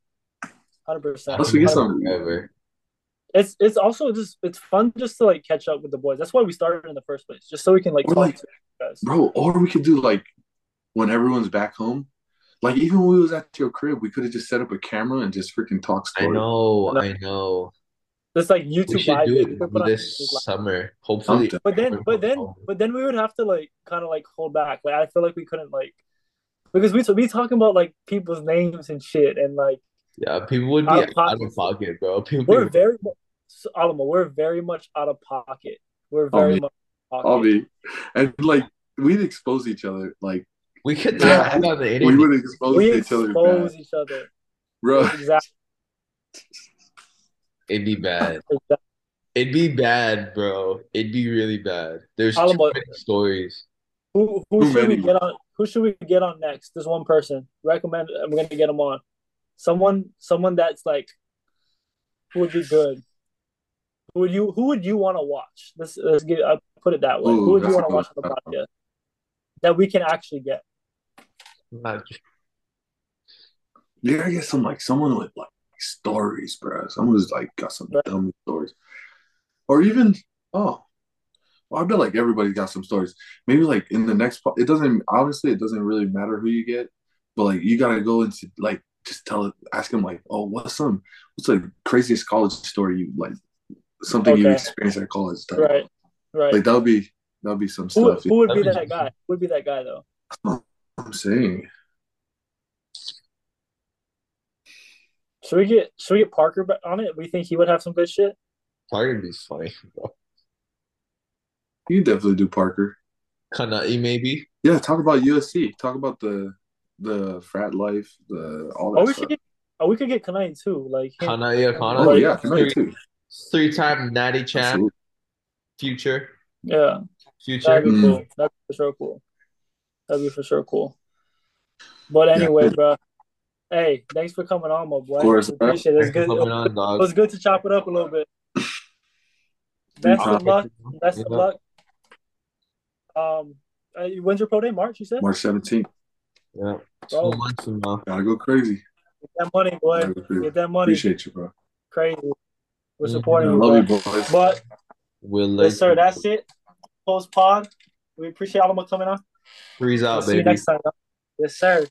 S1: Hundred percent.
S3: Let's get some-
S2: Forever.
S1: It's it's also just it's fun just to like catch up with the boys. That's why we started in the first place, just so we can like
S3: Or,
S1: talk
S3: like,
S1: to guys.
S3: bro. Or we could do like when everyone's back home. Like even when we was at your crib, we could have just set up a camera and just freaking talk
S2: story.
S3: I
S2: know.
S1: No.
S2: I know.
S1: This like YouTube
S2: We
S1: YouTube
S2: should
S1: live.
S2: do it
S1: put
S2: this
S1: Live.
S2: summer. Hopefully.
S3: Something.
S1: But then, but then, but then we would have to like kind of like hold back. Like I feel like we couldn't like because we we talking about like people's names and shit, and like
S2: Yeah, people would be
S1: Out of
S2: out
S1: pocket.
S2: of pocket, bro. People
S1: we're
S2: be-
S1: very mu- Alama. We're very much out of pocket. We're very
S3: man.
S1: much out of
S3: I'll
S1: pocket.
S3: be, and like we'd expose each other. Like
S2: we could
S3: Yeah.
S2: not on the
S3: we would expose
S1: We
S3: each other
S1: expose
S3: bad,
S1: each other.
S3: bro.
S1: Exactly.
S2: It'd be bad.
S1: exactly.
S2: It'd be bad, bro. It'd be really bad. There's too
S1: Alama-
S2: many stories.
S1: Who who
S3: Too
S1: should we get on? Who should we get on next? There's one person. Recommend. I'm gonna get him on. Someone someone that's like who would be good. Who would you Who would you want to watch? Let's let's get. I put it that way.
S3: Ooh,
S1: who would you want to watch on
S3: good
S1: the
S3: one.
S1: podcast that we can actually get?
S2: Not
S3: You gotta get some like someone with like stories, bro. Someone who's like got some
S1: Right.
S3: dumb stories, or even oh, well, I bet like everybody's got some stories. Maybe like in the next, po- it doesn't obviously it doesn't really matter who you get, but like you gotta go into like just tell it, ask him like, oh, what's some what's the craziest college story you like something you experienced at college. Type.
S1: Right, right.
S3: Like that would be that would be some
S1: who,
S3: stuff.
S1: who would be
S2: That'd be
S1: that guy? Who would be that guy though?
S3: I'm saying.
S1: Should we get should we get Parker on it? We think he would have some good shit.
S2: Parker'd be funny, bro.
S3: You definitely do Parker.
S2: Kanai maybe.
S3: Yeah, talk about USC. Talk about the the frat life, the all that
S1: Oh, we
S3: stuff.
S1: should get. Oh, we could get Kanai too. Like him.
S2: Kanai
S3: oh yeah, Kanai too?
S2: Three time natty champ.
S3: Absolutely.
S2: Future.
S1: Yeah,
S2: Future.
S1: that'd be
S3: Mm.
S1: cool. That'd be for sure cool. That'd be for sure cool. But anyway, bro. Hey, thanks for coming on, my boy.
S3: Of course, bro.
S1: appreciate it. It's good.
S2: coming on,
S1: It was good to chop it up a little bit. Best of luck. Best of luck. Um, uh, when's your pro day? March, you said?
S3: March 17th.
S2: Yeah. Two
S1: Bro.
S2: months from now.
S3: Gotta go crazy.
S1: Get that money, boy.
S3: Crazy.
S1: Get that money.
S3: Appreciate you, bro.
S1: Crazy. We're
S2: Mhm.
S1: supporting
S3: I
S1: you,
S3: love
S1: bro.
S3: you, boys.
S1: But
S2: We'll let
S1: yes, sir. That's it. Post pod. We appreciate all of them coming on.
S2: Freeze
S1: We'll
S2: out,
S1: see you next time. Yes, sir.